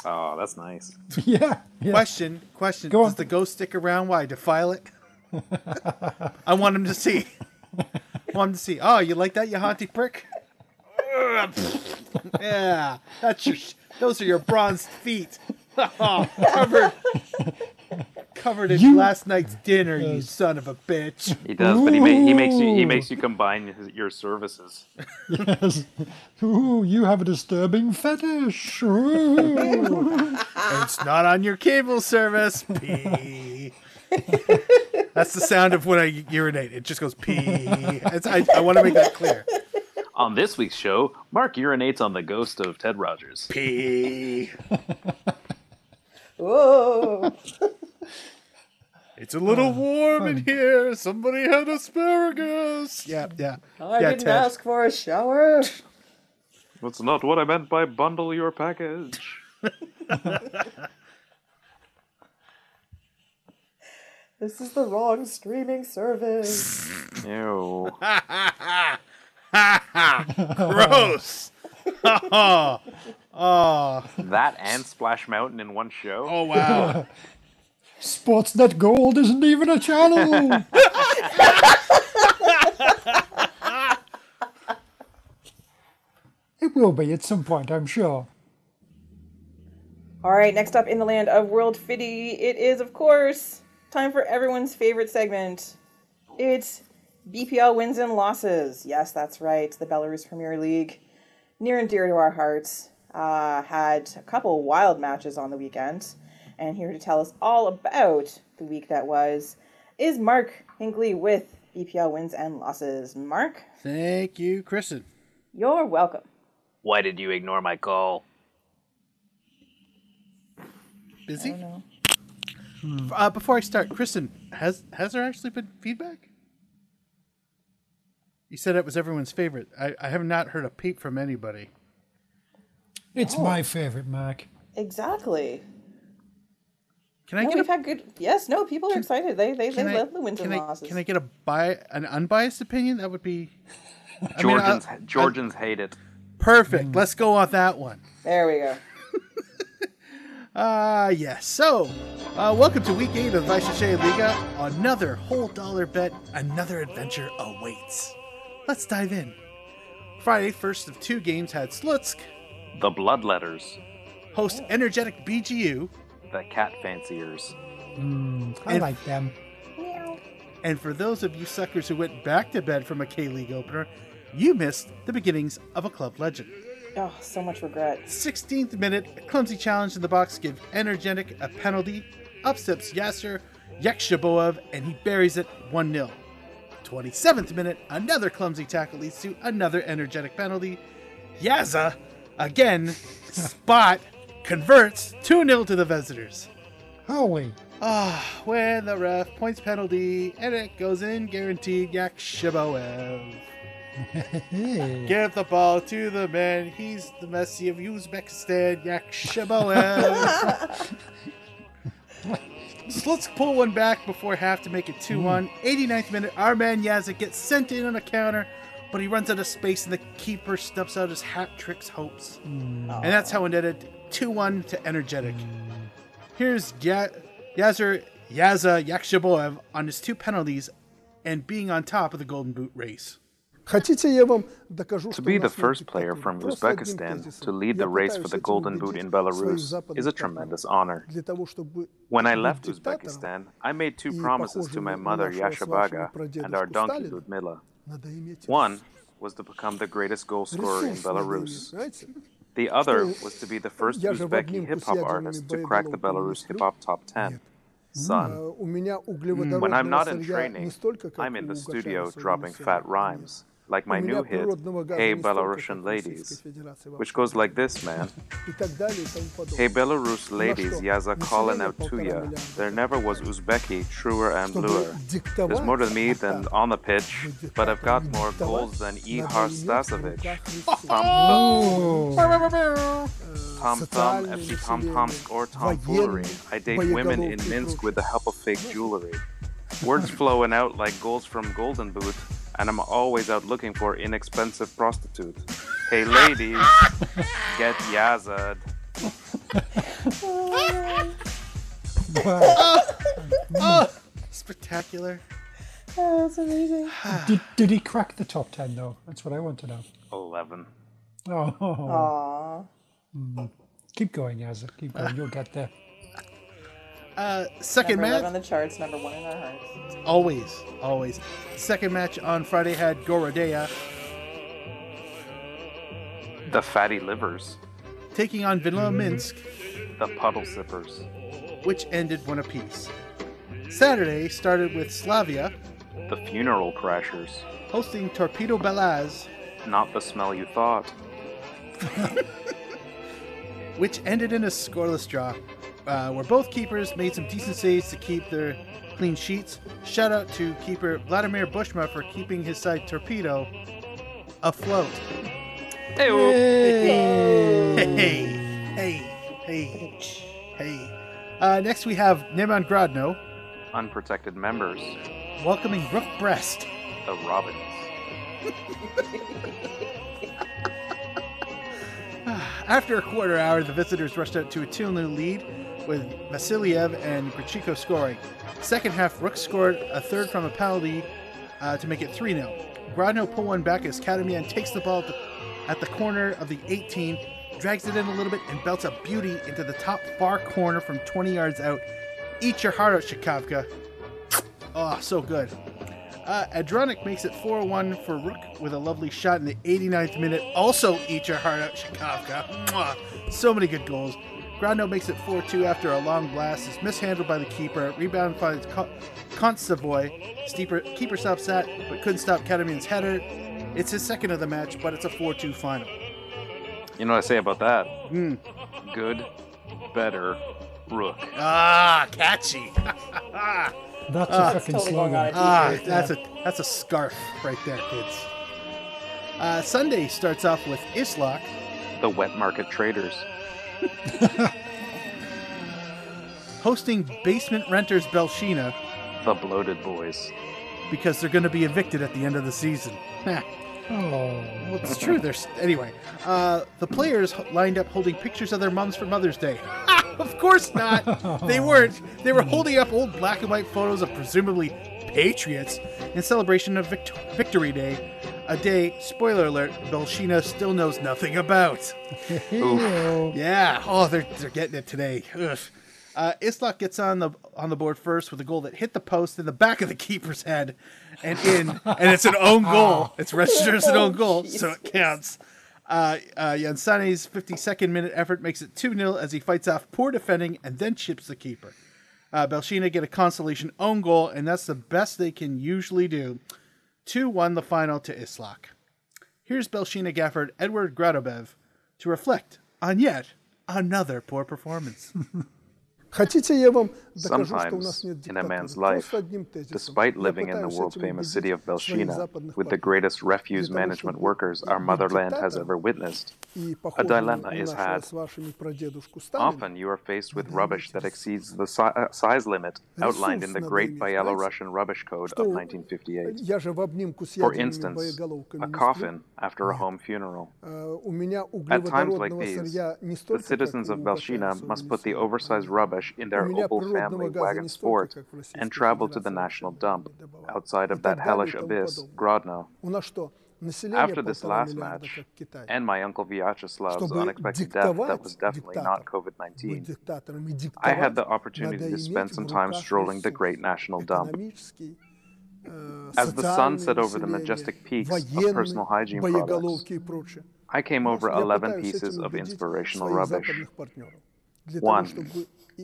Oh, that's nice. yeah, yeah. Question. Question. Go Does on. the ghost stick around? Why defile it? I want him to see. I want him to see. Oh, you like that, you haunty prick? Yeah, that's your. Those are your bronzed feet. covered, covered in You- last night's dinner. You son of a bitch. He does, but he, ma- he makes you he makes you combine his, your services. Yes. Ooh, you have a disturbing fetish. It's not on your cable service. Pee. That's the sound of when I urinate. It just goes pee. It's, I, I want to make that clear. On this week's show, Mark urinates on the ghost of Ted Rogers. Pee. Whoa. It's a little oh. warm in here. Somebody had asparagus. Yeah, yeah. Oh, I yeah, didn't Ted. ask for a shower. That's not what I meant by bundle your package. This is the wrong streaming service. Ew. Gross. oh, oh, That and Splash Mountain in one show? oh, wow. Sportsnet Gold isn't even a channel. it will be at some point, I'm sure. All right, next up in the land of World Fitty, it is, of course, time for everyone's favorite segment. It's BPL wins and losses. Yes, that's right, the Belarus Premier League. Near and dear to our hearts. Uh, had a couple wild matches on the weekend. And here to tell us all about the week that was is Mark Hinkley with BPL wins and losses. Mark, Thank you, Kristin. you're welcome. Why did you ignore my call? Busy? know. Uh, before I start, Kristin, has has there actually been feedback? You said it was everyone's favorite. I, I have not heard a peep from anybody. It's my favorite, Mark. Exactly. Can I No, get we've a had good. Yes, no, people are excited. They they, they I, love the wins can and I, losses. can I get a bi- an unbiased opinion? That would be I mean, I- Georgians, I- Georgians hate it. perfect. Let's go on that one. There we go. Ah, yes. So, uh, welcome to week eight of Vysheshaya Liga. Another whole dollar bet, another adventure awaits. Let's dive in. Friday, first of two games, had Slutsk The Bloodletters. host energetic BGU, The Cat Fanciers. Hmm, I And- like them. and for those of you suckers who went back to bed from a K League opener, you missed the beginnings of a club legend. Oh, so much regret. 16th minute, a clumsy challenge in the box gives Energetic a penalty. Up steps Yasser Yakshaboev, and he buries it 1 0. 27th minute, another clumsy tackle leads to another energetic penalty. Yaza, again, spot, converts 2 0 to the visitors. Holy. Ah, when the ref points penalty and it goes in, guaranteed Yakshaboev. Give the ball to the man. He's the Messi of Uzbekistan, Yakshaboev. so let's pull one back before half to make it 2 1. 89th minute, our man Yazek gets sent in on a counter, but he runs out of space and the keeper snuffs out his hat trick's hopes. Mm. And that's how it ended 2 1 to Energetic. Mm. Here's ya- Yaza Yakshaboev on his two penalties and being on top of the Golden Boot race. To be the first player from Uzbekistan to lead the race for the Golden Boot in Belarus is a tremendous honor. When I left Uzbekistan, I made two promises to my mother Yashabaga and our donkey Ludmila. One was to become the greatest goal scorer in Belarus. The other was to be the first Uzbeki hip hop artist to crack the Belarus hip hop top 10. Son, when I'm not in training, I'm in the studio dropping fat rhymes like my new hit, Hey Belarusian Ladies, which goes like this, man. hey Belarus Ladies, Yaza callin' out to ya. there never was Uzbeki truer and bluer. There's more to me than on the pitch, but I've got more goals than Ihar Stasevich. Tom Thumb, FC Tom Tomsk, or tomfoolery. I date women in Minsk with the help of fake jewelry. Words flowing out like goals from Golden Boot, and I'm always out looking for inexpensive prostitute. Hey ladies, get Yazad. Wow. Spectacular. Oh, that's amazing. Did, did he crack the top 10 though? That's what I want to know. 11. Oh, Aww. Hmm. keep going, Yazza. Keep going. You'll get there. Uh, second Number match, on the charts, number one in our hearts. always, always. Second match on Friday had Gorodeya The fatty livers. taking on Vanilla Minsk, The puddle sippers. which ended one apiece. Saturday started with Slavia The funeral crashers. hosting Torpedo Belaz, Not the smell you thought. which ended in a scoreless draw, uh, where both keepers made some decent saves to keep their clean sheets. Shout out to keeper Vladimir Bushma for keeping his side Torpedo afloat. Hey, Hey, hey, hey, hey. Uh, next we have Neman Grodno unprotected members. welcoming Rukh Brest. The Robins. After a quarter hour, the visitors rushed out to a 2 0 lead with Vasiliev and Grachiko scoring. Second half, Rukh scored a third from a penalty uh, to make it 3 0. Grodno pulled one back as Kadamian takes the ball at the, corner of the 18, drags it in a little bit, and belts a beauty into the top far corner from 20 yards out. Eat your heart out, Shikavka. Oh, so good. Uh, Adronic makes it 4 1 for Rukh with a lovely shot in the 89th minute. Also, eat your heart out, Shikavka. So many good goals. Grodno makes it 4 2 after a long blast. Is mishandled by the keeper. Rebound finds Con- Constavoy. Steeper, keeper stops that, but couldn't stop Kadamian's header. It's his second of the match, but it's a 4 2 final. You know what I say about that? Hmm. Good, better, Rukh. Ah, catchy. That's Ah, a fucking totally slogan. Ah, t-shirt. that's a that's a scarf right there, kids. Uh, Sunday starts off with Isloch The wet market traders. hosting basement renters Belshina The bloated boys. because they're going to be evicted at the end of the season. Heh. Oh, well, it's true. There's anyway. Uh, the players lined up holding pictures of their moms for Mother's Day. of course not. They weren't. They were holding up old black and white photos of presumably patriots in celebration of Vict- Victory Day, a day, spoiler alert, Belshina still knows nothing about. Yeah. Oh, they're they're getting it today. Ugh. Uh, Isloch gets on the on the board first with a goal that hit the post in the back of the keeper's head and in, and it's an own goal. It's registered as an own goal, so it counts. Uh, uh, Jansane's 52nd minute effort makes it 2 0 as he fights off poor defending and then chips the keeper. Uh, Belshina get a consolation own goal, and that's the best they can usually do. 2 1 the final to Isloch. Here's Belshina Gafford Edward Gradobev to reflect on yet another poor performance. Хотите, я вам докажу, что у нас Sometimes нет in a диктатора? man's life, Просто одним тезисом. despite Я living in the пытаюсь world этим famous убедить city of своих Belshina, западных with the партнеров. greatest refuse Для того, management чтобы workers our быть motherland has диктатором, ever witnessed, и a похожим dilemma на is нашего had. с вашими прадедушку Сталина, Often you are faced with rubbish that exceeds the si- uh, size limit outlined in the Great Byelorussian Rubbish Code of что 1958. я же в обнимку с For ядерными instance, боеголовками a не сплю. coffin after a home funeral. Э, У меня At times like углеводородного these, сырья не the столько, citizens как of у Belshina Бакарцева must или put the Северова. oversized rubbish in their opal family wagon sport and traveled to the national dump outside of that hellish abyss, Grodno. After this last match, and my uncle Vyacheslav's unexpected death that was definitely not COVID 19, I had the opportunity to spend some time strolling the great national dump. As the sun set over the majestic peaks of personal hygiene products, I came over 11 pieces of inspirational rubbish. One,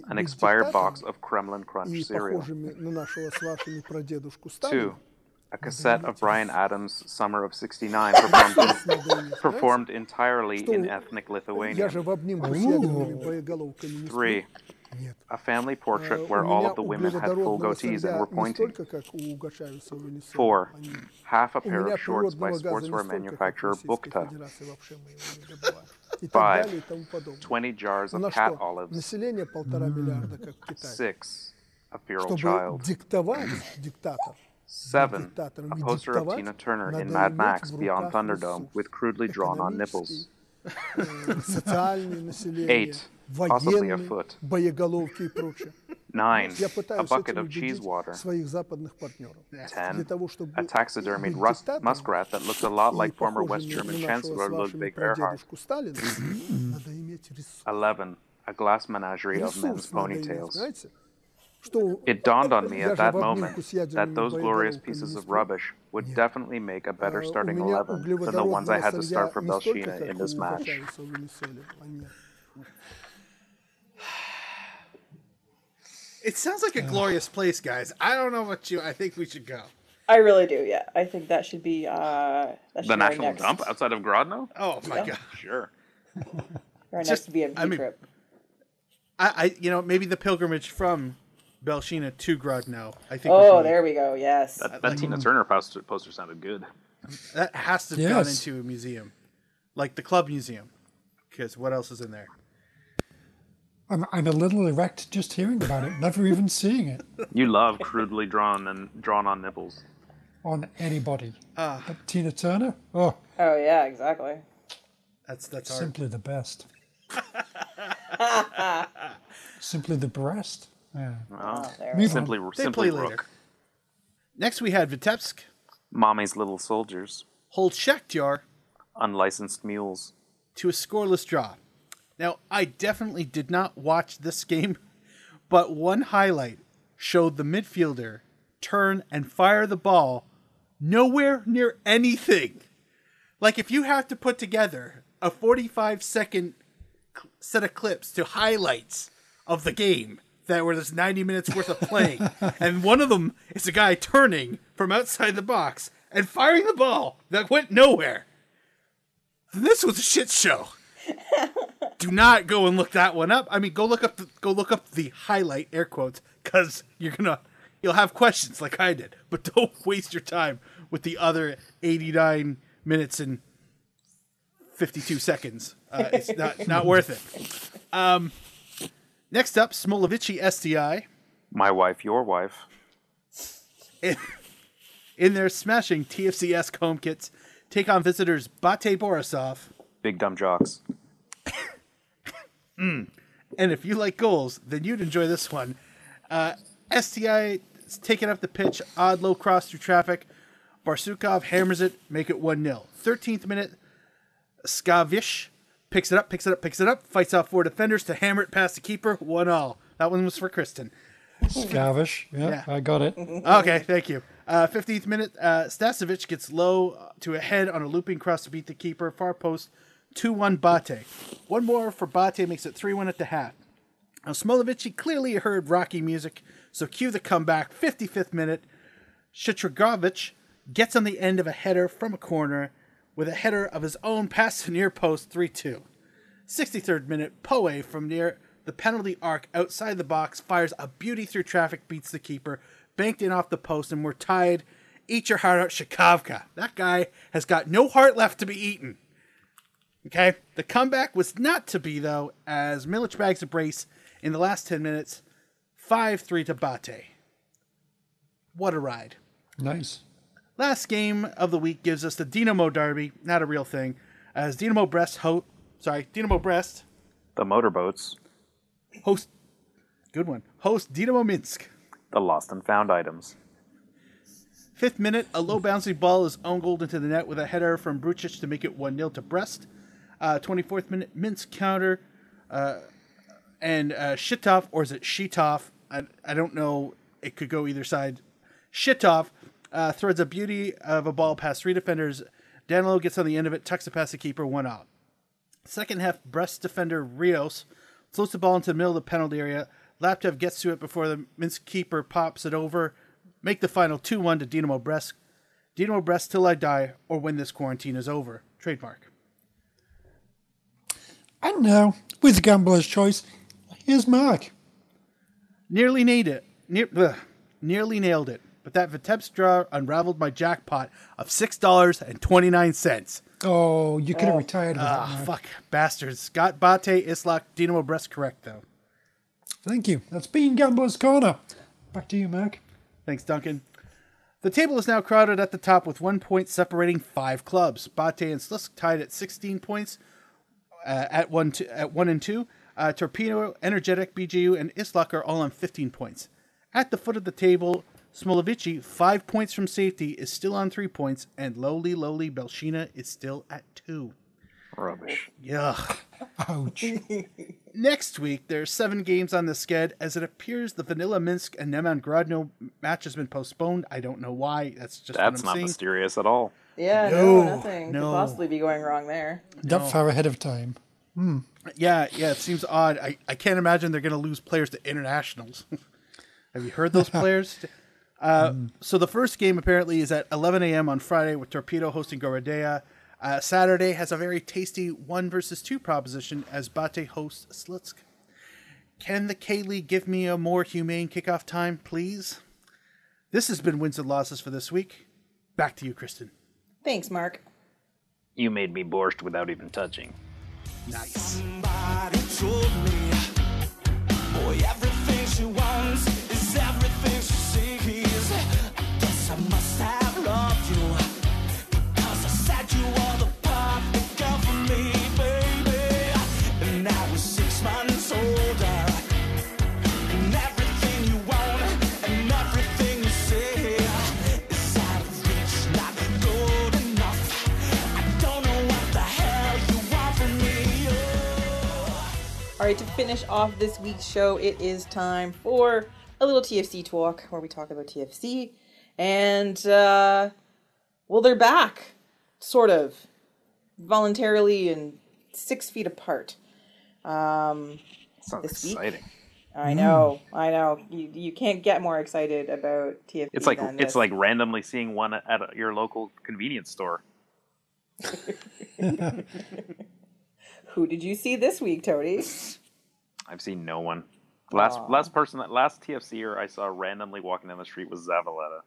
an expired box of Kremlin Crunch cereal. Two, a cassette of Bryan Adams' Summer of 69 performed, performed entirely in ethnic Lithuania. Three, a family portrait where all of the women had full goatees and were pointing. Four, half a pair of shorts by sportswear manufacturer Bukta. 5, 20 jars of cat olives, 6, a feral child, 7, a poster of Tina Turner in Mad Max Beyond Thunderdome with crudely drawn on nipples, 8, possibly a foot. боеголовки и прочее. Nine, Я a пытаюсь bucket этим of cheese убедить water. своих западных партнеров. Для Ten, того, чтобы a taxidermied быть rust диктатором muskrat that looked a lot и like former похожими West на German нашего Chancellor с вашими Ludwig Erhard. прадедушку Сталина, надо иметь ресурс. Eleven, a glass menagerie of men's Ресурс надо иметь, ponytails. знаете? Что It dawned on me я at же that в обнимку moment с that ядерными those glorious боеголовками pieces не of сплю. rubbish would Нет. definitely make a better Э, starting у меня 11 than the ones I углеводородного had to сырья start for не столько, Belshina как in у this match. It sounds like a glorious place, guys. I don't know what you. I think we should go. I really do. Yeah, I think that should be uh, that should The be national next, dump outside of Grodno? Oh my god. Sure. Our Just- next VMP I mean- trip. I, I, you know, maybe the pilgrimage from Belshina to Grodno. I think. Oh, there we go. Yes. That, that Tina Turner poster, poster sounded good. That has to have gone into a museum, like the club museum, because what else is in there? I'm, I'm a little erect just hearing about it, never even seeing it You love crudely drawn and drawn on nipples. on anybody. Ah. But Tina Turner, oh, oh yeah, exactly. That's that's hard. simply the best. simply the breast. Yeah. Oh, there Move go. on. Simply, They simply play later. Next, we had Vitebsk Mommy's little soldiers. hold Shakhtar Unlicensed mules. to a scoreless draw. Now, I definitely did not watch this game, but one highlight showed the midfielder turn and fire the ball nowhere near anything. Like if you have to put together a 45 second set of clips to highlights of the game that were there's 90 minutes worth of playing, and one of them is a guy turning from outside the box and firing the ball that went nowhere. This was a shit show. Do not go and look that one up. I mean, go look up the, go look up the highlight air quotes because you're gonna you'll have questions like I did. But don't waste your time with the other 89 minutes and 52 seconds. Uh, it's not not worth it. Um, next up, Smolevichi STI My wife, your wife. in, in their smashing TFCS home kits take on visitors Bate Borisov. Big dumb jocks. And if you like goals, then you'd enjoy this one. Uh, STI is taking up the pitch, odd low cross through traffic. Barsukov hammers it, make it 1 0. 13th minute, Skavish picks it up, picks it up, picks it up, fights off four defenders to hammer it past the keeper, 1 all. That one was for Kristin. Skavish. Yeah, Yeah. I got it. Okay, thank you. Uh, 15th minute, uh, Stasevich gets low to a head on a looping cross to beat the keeper. Far post, 2 1 Bate. One more for Bate makes it 3 1 at the half. Now, Smolevichi clearly heard Rocky music, so cue the comeback. 55th minute. Shitragovic gets on the end of a header from a corner with a header of his own past the near post 3 2. 63rd minute, Poe from near the penalty arc outside the box fires a beauty through traffic, beats the keeper, banked in off the post, and we're tied. Eat your heart out, Shikavka. That guy has got no heart left to be eaten. Okay? The comeback was not to be, though, as Milic bags a brace in the last 10 minutes. 5 3 to Bate. What a ride. Nice. Last game of the week gives us the Dynamo Derby, not a real thing, as Dynamo Brest ho- sorry, Dynamo Brest The motorboats, host good one. Host Dynamo Minsk. the lost and found items. Fifth minute, a low bouncy ball is own goaled into the net with a header from Brucic to make it 1 0 to Brest. Uh, 24th minute, Minsk counter. Uh, and uh, Shitov, or is it Shitov? I, I don't know. It could go either side. Shitov uh, threads a beauty of a ball past three defenders. Danilo gets on the end of it, tucks it past the keeper, one out. Second half, Brest defender Rios floats the ball into the middle of the penalty area. Laptev gets to it before the Minsk keeper pops it over. Make the final 2 1 to Dynamo Brest. Dynamo Brest till I die, or when this quarantine is over. Trademark. And now, with Gambler's Choice, here's Mark. Nearly nailed it. Near, ugh, nearly nailed it. But that Vitebsk draw unraveled my jackpot of $6.29. Oh, you could have retired with Ah, fuck. Bastards. Scott Bate, Isloch, Dynamo Brest correct, though. Thank you. That's been Gambler's Corner. Back to you, Mark. Thanks, Duncan. The table is now crowded at the top with one point separating five clubs. Bate and Slutsk tied at 16 points uh, at one to, at one and two. Uh, Torpedo, Energetic, BGU, and Isloch are all on 15 points. At the foot of the table, Smolevichi, five points from safety, is still on three points, and lowly, lowly Belshina is still at two. Rubbish. Yuck. Ouch. Next week, there are seven games on the sched, as it appears the Vanilla Minsk and Neman Grodno match has been postponed. I don't know why. That's just That's what not I'm seeing. mysterious at all. Yeah, No, no, nothing no. could possibly be going wrong there. That far ahead of time. Hmm. Yeah, yeah, it seems odd. I, I can't imagine they're going to lose players to internationals. Have you heard those players? Uh, So the first game apparently is at 11 a.m. on Friday with Torpedo hosting Gorodeya. Uh, Saturday has a very tasty one versus two proposition as Bate hosts Slutsk. Can the K League give me a more humane kickoff time, please? This has been wins and losses for this week. Back to you, Kristin. Thanks, Mark. You made me borscht without even touching. Nice. All right, to finish off this week's show, it is time for a little TFC talk where we talk about TFC. And, uh, well, they're back, sort of, voluntarily and six feet apart. Um, Sounds This week? exciting. I know, I know. You, you can't get more excited about TFC. It's like than it's like randomly seeing one at a, your local convenience store. Who did you see this week, Tony? I've seen no one. Last last person that last TFCer I saw randomly walking down the street was Zavaleta.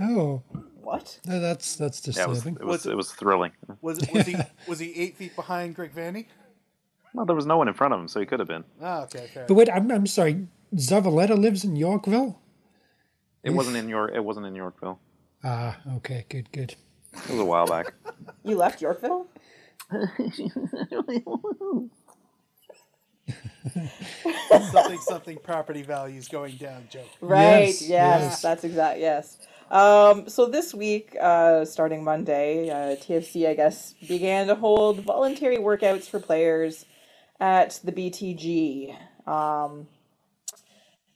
Oh, What? no, that's that's Yeah, it was disturbing. it was it was thrilling. Was, it, was, he, was he eight feet behind Greg Vanney? Well, there was no one in front of him, so he could have been. Ah, okay, fair. But wait, I'm, I'm sorry. Zavaleta lives in Yorkville? It wasn't in your it wasn't in Yorkville. Ah, okay, good, good. It was a while back. You left Yorkville? Something something property values going down joke. Right. Yes, Yes, yes. that's exact. Yes. Um, so this week, uh, starting Monday, uh, TFC I guess began to hold voluntary workouts for players at the BTG. Um,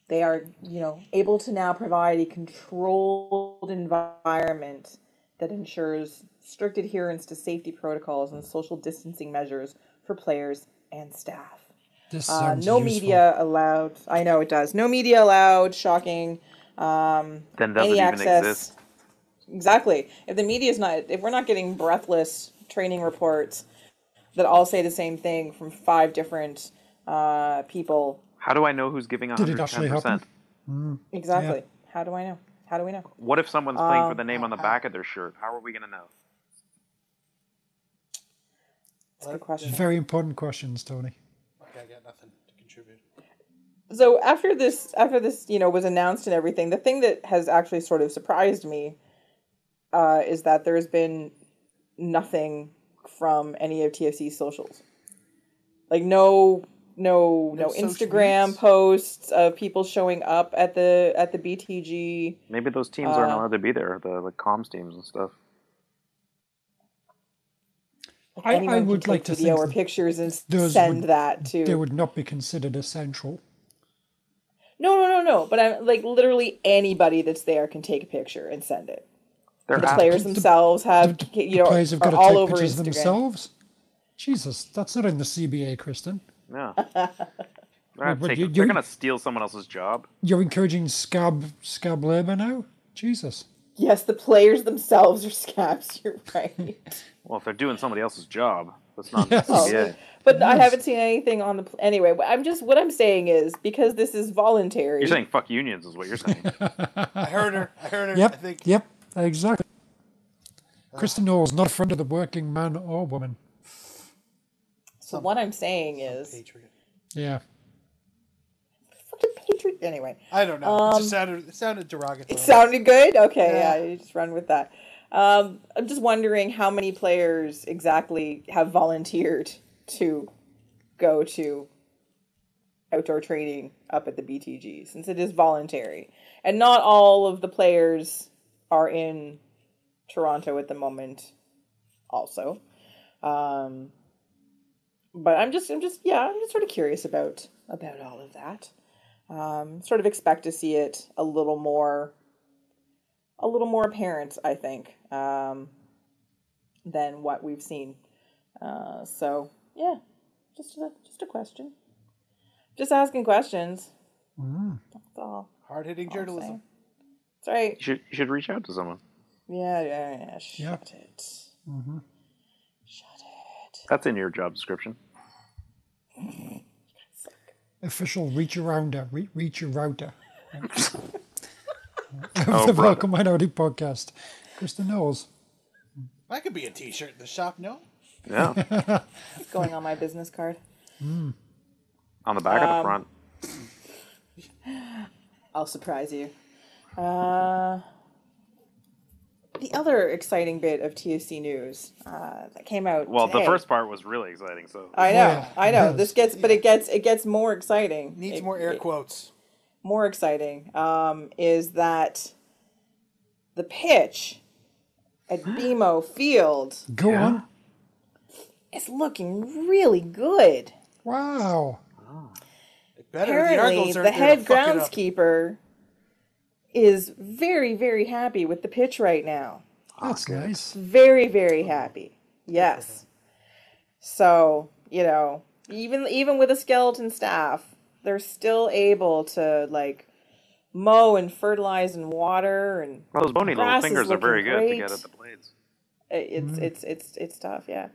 they are, you know, able to now provide a controlled environment that ensures strict adherence to safety protocols and social distancing measures for players and staff. This Uh, sounds no useful. media allowed. I know it does. No media allowed. Shocking. Then doesn't Any even access. exist. Exactly. If the media is not, if we're not getting breathless training reports that all say the same thing from five different uh, people, How do I know who's giving Did it actually 110%? happen? exactly. How do I know? How do we know? What if someone's playing Um, for the name on the back of their shirt? How are we going to know? That's a good question. Very important questions, Tony. Okay, I got nothing to contribute. so after this after this you know was announced and everything the thing that has actually sort of surprised me uh, is that there's been nothing from any of tfc's socials like no no no, No instagram media? posts of people showing up at the at the btg Maybe those teams aren't Uh, allowed to be there, the like comms teams and stuff. I, I would like to video think or pictures and those send would- that to they would not be considered essential. no no no no but i'm like literally anybody that's there can take a picture and send it They're the ath- players themselves have The you know players have are got to all take over pictures Instagram. themselves. Jesus, that's not in the CBA, Kristin. Yeah. They're, gonna take- you- they're gonna steal someone else's job. You're encouraging scab scab labor now. Jesus. Yes, the players themselves are scabs. You're right. Well, if they're doing somebody else's job, that's not Yes. the CBA. But I haven't seen anything on the pl- anyway. I'm just what I'm saying is because this is voluntary. You're saying fuck unions is what you're saying. I heard her. I heard her. Yep. I think Yep. Exactly. Kristin Knowles, not a friend of the working man or woman. So what I'm saying is Patriot. Yeah. fucking patriot. Anyway, I don't know. it just sounded it sounded derogatory. it sounded good. Okay, Yeah. yeah, you just run with that. Um, I'm just wondering how many players exactly have volunteered to go to outdoor training up at the BTG since it is voluntary. And not all of the players are in Toronto at the moment also. Um but I'm just I'm just yeah, I'm just sort of curious about about all of that. Um sort of expect to see it a little more a little more apparent, I think, um than what we've seen. Uh so yeah, just a just a question. Just asking questions. That's all. Hard hitting journalism. That's right. You should you should reach out to someone. Yeah, yeah, yeah. Shut Yeah. it. Shut it. That's in your job description. Official reach arounder, re- reach a router. Oh, the brother. Vocal Minority Podcast. Kristin Knowles. That could be a T-shirt in the shop. No. Yeah, It's going on my business card. on the back Um, of the front. I'll surprise you. Uh, the other exciting bit of TFC news uh, that came out. Well, the first part was really exciting. So I know, Yeah, I know. it This gets, but it gets, it gets more exciting. Needs It- more air it- quotes. more exciting um, is that the pitch at BMO Field Go on. is looking really good. Wow. Better. Apparently, the the head to up. groundskeeper is very, very happy with the pitch right now. That's nice. Very, very happy. Yes. So you know, even even with a skeleton staff, they're still able to like mow and fertilize and water and well, those bony little fingers are very looking good to get at the blades. It- it's it's it's it's tough yeah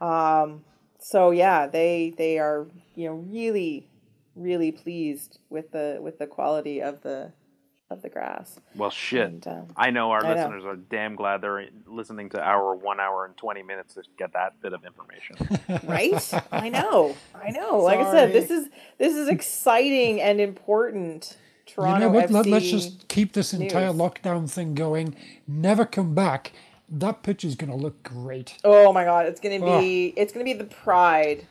um so yeah they they are you know really really pleased with the with the quality of the of the grass Well, shit. And, um, I know our I know. listeners are damn glad they're listening to our one hour and 20 minutes to get that bit of information. right i know i know like i said this is this is exciting and important You toronto know what? Let, FC. let's just keep this entire news. lockdown thing going. Never come back. That pitch is going to look great. oh my god it's gonna be it's gonna be the pride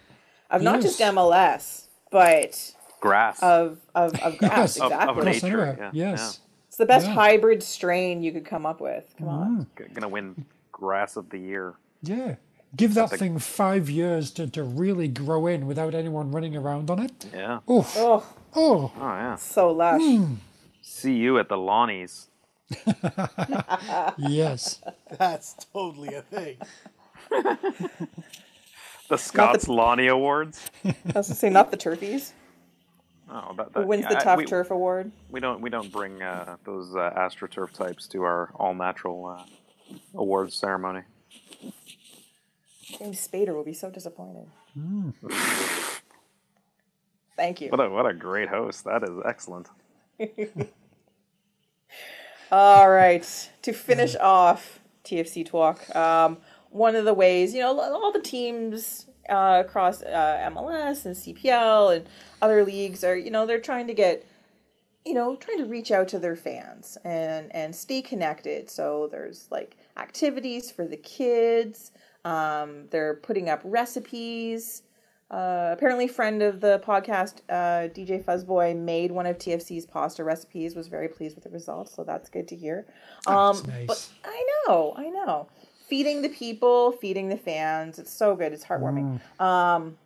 of not just mls but Grass. of of, of grass Yes. Of- of exactly nature, yeah, Yes. It's the best Yeah. hybrid strain you could come up with. Come on. G- gonna win grass of the year. Yeah. Give that Something- thing five years to, to really grow in without anyone running around on it. Yeah. Oof. Oh, Oh. Oh yeah. so lush. Hmm. See you at the Lonnies. Yes. That's totally a thing. The Scots Lonnie Awards. I was going to say not the turfies. Oh, that, Who wins yeah, the I- tough we, turf award? We don't we don't bring uh, those uh, astroturf types to our all natural uh, awards ceremony. James Spader will be so disappointed. Thank you. What a what a great host. That is excellent. All right. To finish off TFC talk, um, one of the ways, you know, all the teams uh, across uh, MLS and CPL and other leagues are, you know, they're trying to get, you know, trying to reach out to their fans and and stay connected. So there's like activities for the kids. Um, they're putting up recipes. Uh, apparently, friend of the podcast, uh, DJ Fuzzboy, made one of TFC's pasta recipes. Was very pleased with the results, so that's good to hear. Um, That's nice. But I know, I know, feeding the people, feeding the fans. It's so good. It's heartwarming. Um,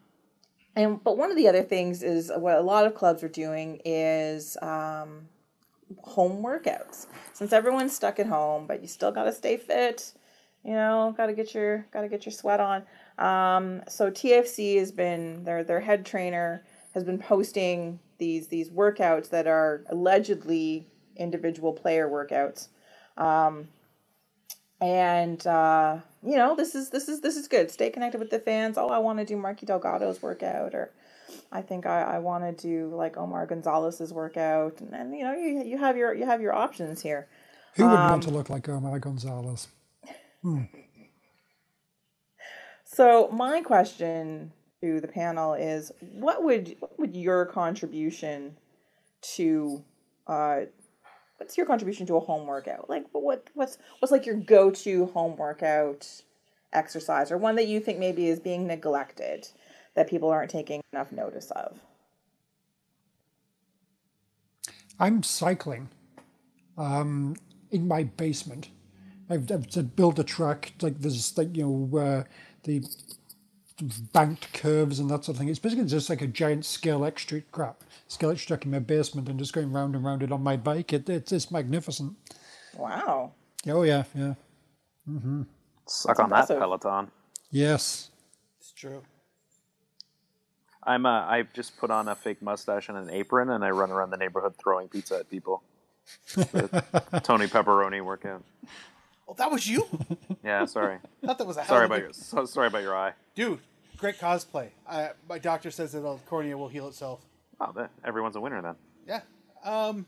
and but one of the other things is what a lot of clubs are doing is um, home workouts. Since everyone's stuck at home, but you still got to stay fit. You know, got to get your got to get your sweat on. Um, so TFC has been their their head trainer has been posting these these workouts that are allegedly individual player workouts. Um, and uh, you know, this is this is this is good. Stay connected with the fans. Oh, I want to do Marky Delgado's workout, or I think I, I want to do like Omar Gonzalez's workout, and then you know you, you have your you have your options here. Who wouldn't Um, want to look like Omar Gonzalez? So my question to the panel is, what would what would your contribution to uh, what's your contribution to a home workout? Like what what's what's like your go to home workout exercise, or one that you think maybe is being neglected that people aren't taking enough notice of? I'm cycling um, in my basement. I've, I've to build a track like there's like you know uh, the banked curves and that sort of thing. It's basically just like a giant Scalextric crap, scale X track in my basement and just going round and round it on my bike. It, it's it's magnificent. Wow. Oh yeah, yeah, Mm-hmm. Suck on that. Peloton. yes. It's true. I'm uh, I've just put on a fake mustache and an apron, and I run around the neighborhood throwing pizza at people. The Tony Pepperoni workout. Oh, that was you? Yeah, sorry, I thought that was a hell sorry of a about your so, sorry about your eye. dude. Great cosplay. I, my doctor says that the cornea will heal itself. Oh, that, everyone's a winner then. Yeah. Um.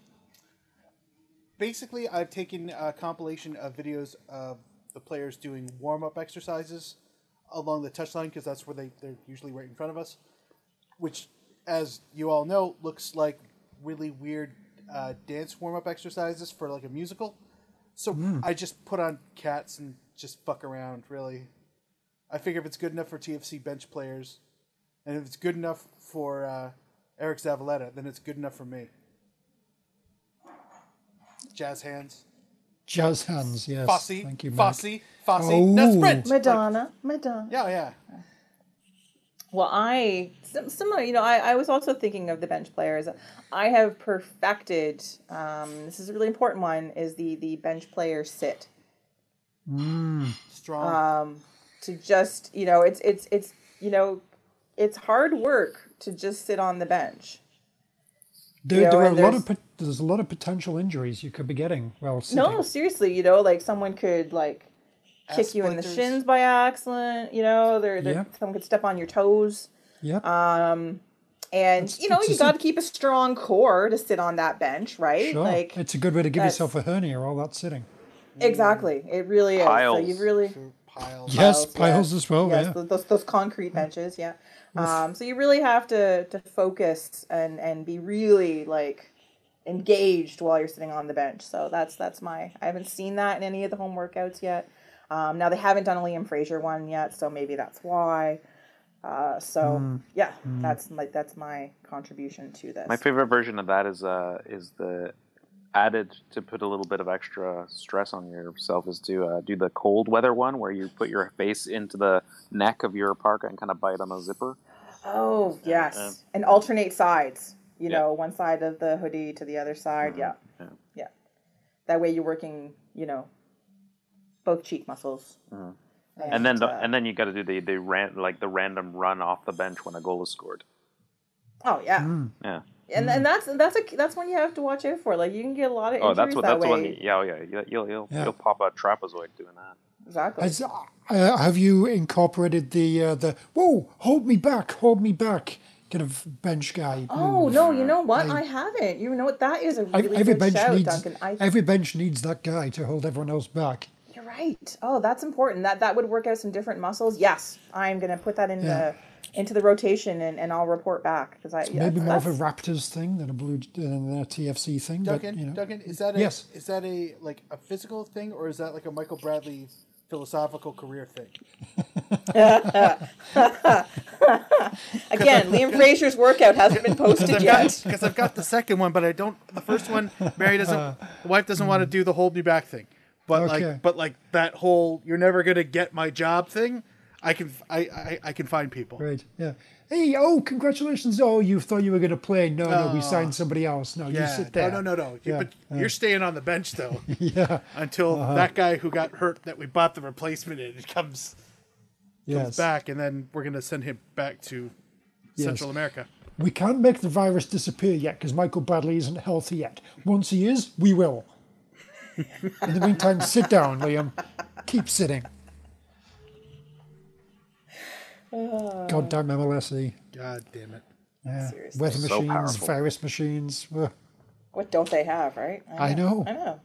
Basically, I've taken a compilation of videos of the players doing warm up exercises along the touchline because that's where they they're usually right in front of us, which, as you all know, looks like really weird uh, dance warm up exercises for like a musical. So I just put on cats and just fuck around. Really, I figure if it's good enough for TFC bench players, and if it's good enough for uh, Eric Zavaleta, then it's good enough for me. Jazz hands. Jazz hands, yes. Fosse. Thank you, Mike. Fosse. Fosse. Now Oh. sprint. Madonna, Madonna. Yeah, yeah. Well, I similar. You know, I, I was also thinking of the bench players. I have perfected. Um, this is a really important one. Is the the bench player sit Strong. To just you know it's it's it's you know it's hard work to just sit on the bench. There, You know, there are a lot of there's a lot of potential injuries you could be getting. Well, sitting. No, seriously, you know, like someone could like kick Ass you in the shins by accident. You know, they're, they're Yeah. someone could step on your toes. Yep. Um, and It's- you know, you a got to keep a strong core to sit on that bench, right? sure. Like it's a good way to give yourself a hernia. All that sitting. exactly, it really is. Piles. So you've really Piles. Yes, Piles, piles yeah. as well. yes, yeah. those those concrete benches, yeah. Um, so you really have to to focus and and be really like engaged while you're sitting on the bench. So that's that's my. I haven't seen that in any of the home workouts yet. Um, now they haven't done a Liam Fraser one yet, so maybe that's why. Uh, so Hmm. yeah, that's my that's my contribution to this. My favorite version of that is uh is the added to put a little bit of extra stress on yourself is to uh, do the cold weather one where you put your face into the neck of your parka and kind of bite on the zipper. Oh yes, Uh, and alternate sides. You yeah. know, one side of the hoodie to the other side. Yeah, yeah. yeah. That way you're working, you know, both cheek muscles. and then the, uh, and then you got to do the the ran, like the random run off the bench when a goal is scored. oh yeah, Hmm. Yeah. And and that's that's a that's one you have to watch out for. Like you can get a lot of Oh, injuries that's what that that's the way. one. Yeah, oh, yeah. You- You'll you'll Yeah. you'll pop a trapezoid doing that. Exactly. Has, uh, have you incorporated the uh, the whoa, hold me back, hold me back kind of bench guy? Oh no! You know what? I haven't. You know what? That is a Ev- really every good bench shout, needs Duncan. I, every bench needs that guy to hold everyone else back. you're right. Oh, that's important. That that would work out some different muscles. Yes, I'm gonna put that in Yeah. the into the rotation and, and I'll report back because I yeah, Maybe more of a Raptors thing than a blue than a TFC thing. Duncan, but, you know. Duncan, is that a Yes. is that a like a physical thing or is that like a Michael Bradley philosophical career thing? again. Liam Fraser's workout hasn't been posted I've yet. because I've got the second one, but I don't. The first one, Mary doesn't. Uh. The wife doesn't want to do the hold me back thing, but Okay. like, but like that whole "you're never gonna get my job" thing. I can I I, I can find people. Right. Yeah. Hey, oh, congratulations. Oh, you thought you were going to play. No, no, we signed oh, somebody else. No, you sit there. No, no, no, no. Yeah, but you're staying on the bench though Yeah. until uh-huh. that guy who got hurt that we bought the replacement in comes Yes. comes back, and then we're gonna send him back to Yes. Central America. We can't make the virus disappear yet because Michael Bradley isn't healthy yet. Once he is, we will. In the meantime, sit down, Liam. Keep sitting. Goddamn MLSE. God damn it! Yeah. Seriously. Weather So machines, powerful. virus machines. Ugh. What don't they have, right? I know. I know.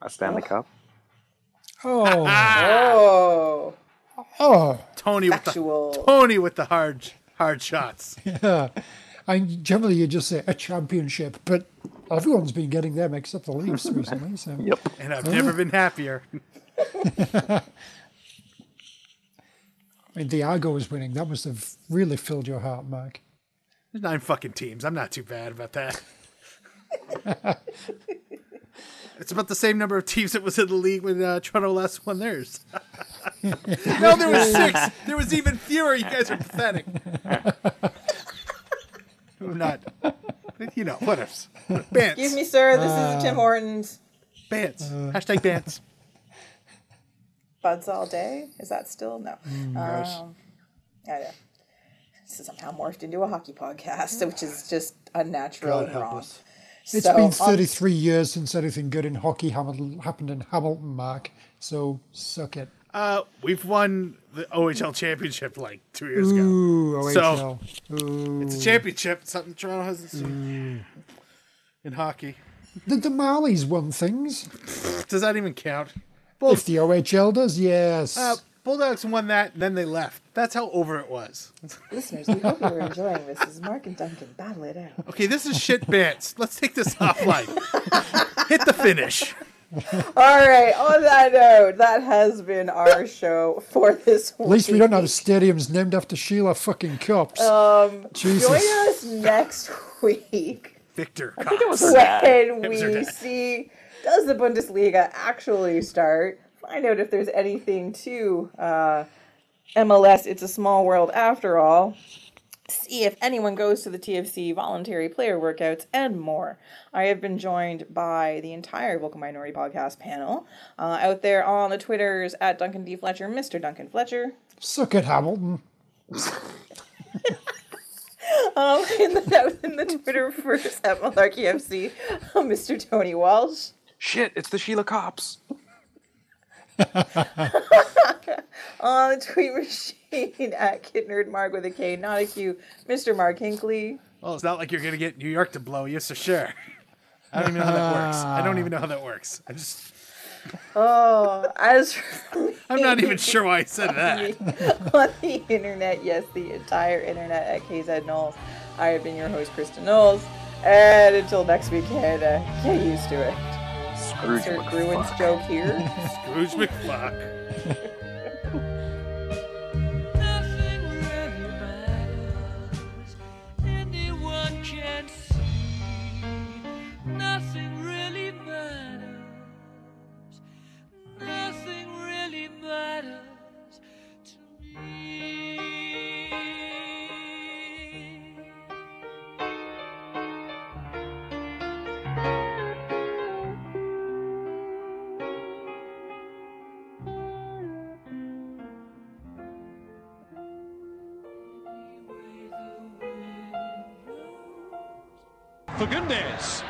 A Stanley Cup. Oh, ah! Oh, oh. Tony with the Tony with the hard hard shots. Yeah. And generally, you just say a championship, but everyone's been getting them except the Leafs recently. So. Yep. And I've never been happier. I mean, the Argos winning, that must have really filled your heart, Mark. There's nine fucking teams. I'm not too bad about that. it's about the same number of teams that was in the league when uh, Toronto last won theirs. no, there was six. There was even fewer. You guys are pathetic. I'm not. You know, what else? Bants. excuse me, sir. This is Tim Hortons. Bants. Hashtag bants. Buds all day. Is that still no? gross. Um, I know. This is somehow morphed into a hockey podcast, which is just unnatural God and help wrong. us. It's So, been um, 33 years since anything good in hockey happened in Hamilton, Mark. So suck it. Uh, we've won the OHL championship like two years ago. Ooh, So- Ooh. It's a championship. Something Toronto hasn't seen in hockey. The, the Marlies won things. Does that even count? If the OHL does, yes. Uh, Bulldogs won that, and then they left. That's how over it was. Listeners, we hope you're enjoying this. As Mark and Duncan battle it out. Okay, this is shit bants. Let's take this offline. Hit the finish. All right. On that note, that has been our show for this week. At least we don't have stadiums named after Sheila fucking Cups. Um, Jesus. join us next week Victor. I think it was Cox. when Hips are we dead. see does the Bundesliga actually start. Find out if there's anything to uh, MLS. It's a small world after all. See if anyone goes to the TFC voluntary player workouts and more. I have been joined by the entire Vocal Minority Podcast panel uh, out there on the Twitters at Duncan D. Fletcher, Mr. Duncan Fletcher. Suck it, Hamilton. Um, in the in the Twitterverse at Malarkey FC, Mr. Tony Walsh. Shit, it's the Sheila Cops. On the tweet machine at Kidnerd Mark with a K, not a Q, Mr. Mark Hinkley. Well, it's not like you're going to get New York to blow you, so sure. I don't even know how that works. I don't even know how that works. I just, Oh, as for I'm not even sure why I said that. on the internet, yes, the entire internet at KZ Knowles. I have been your host, Kristin Knowles. And until next weekend, uh, get used to it. Scrooge Insert Gruen's McFuck. joke here. Scrooge McFuck. Fagundes.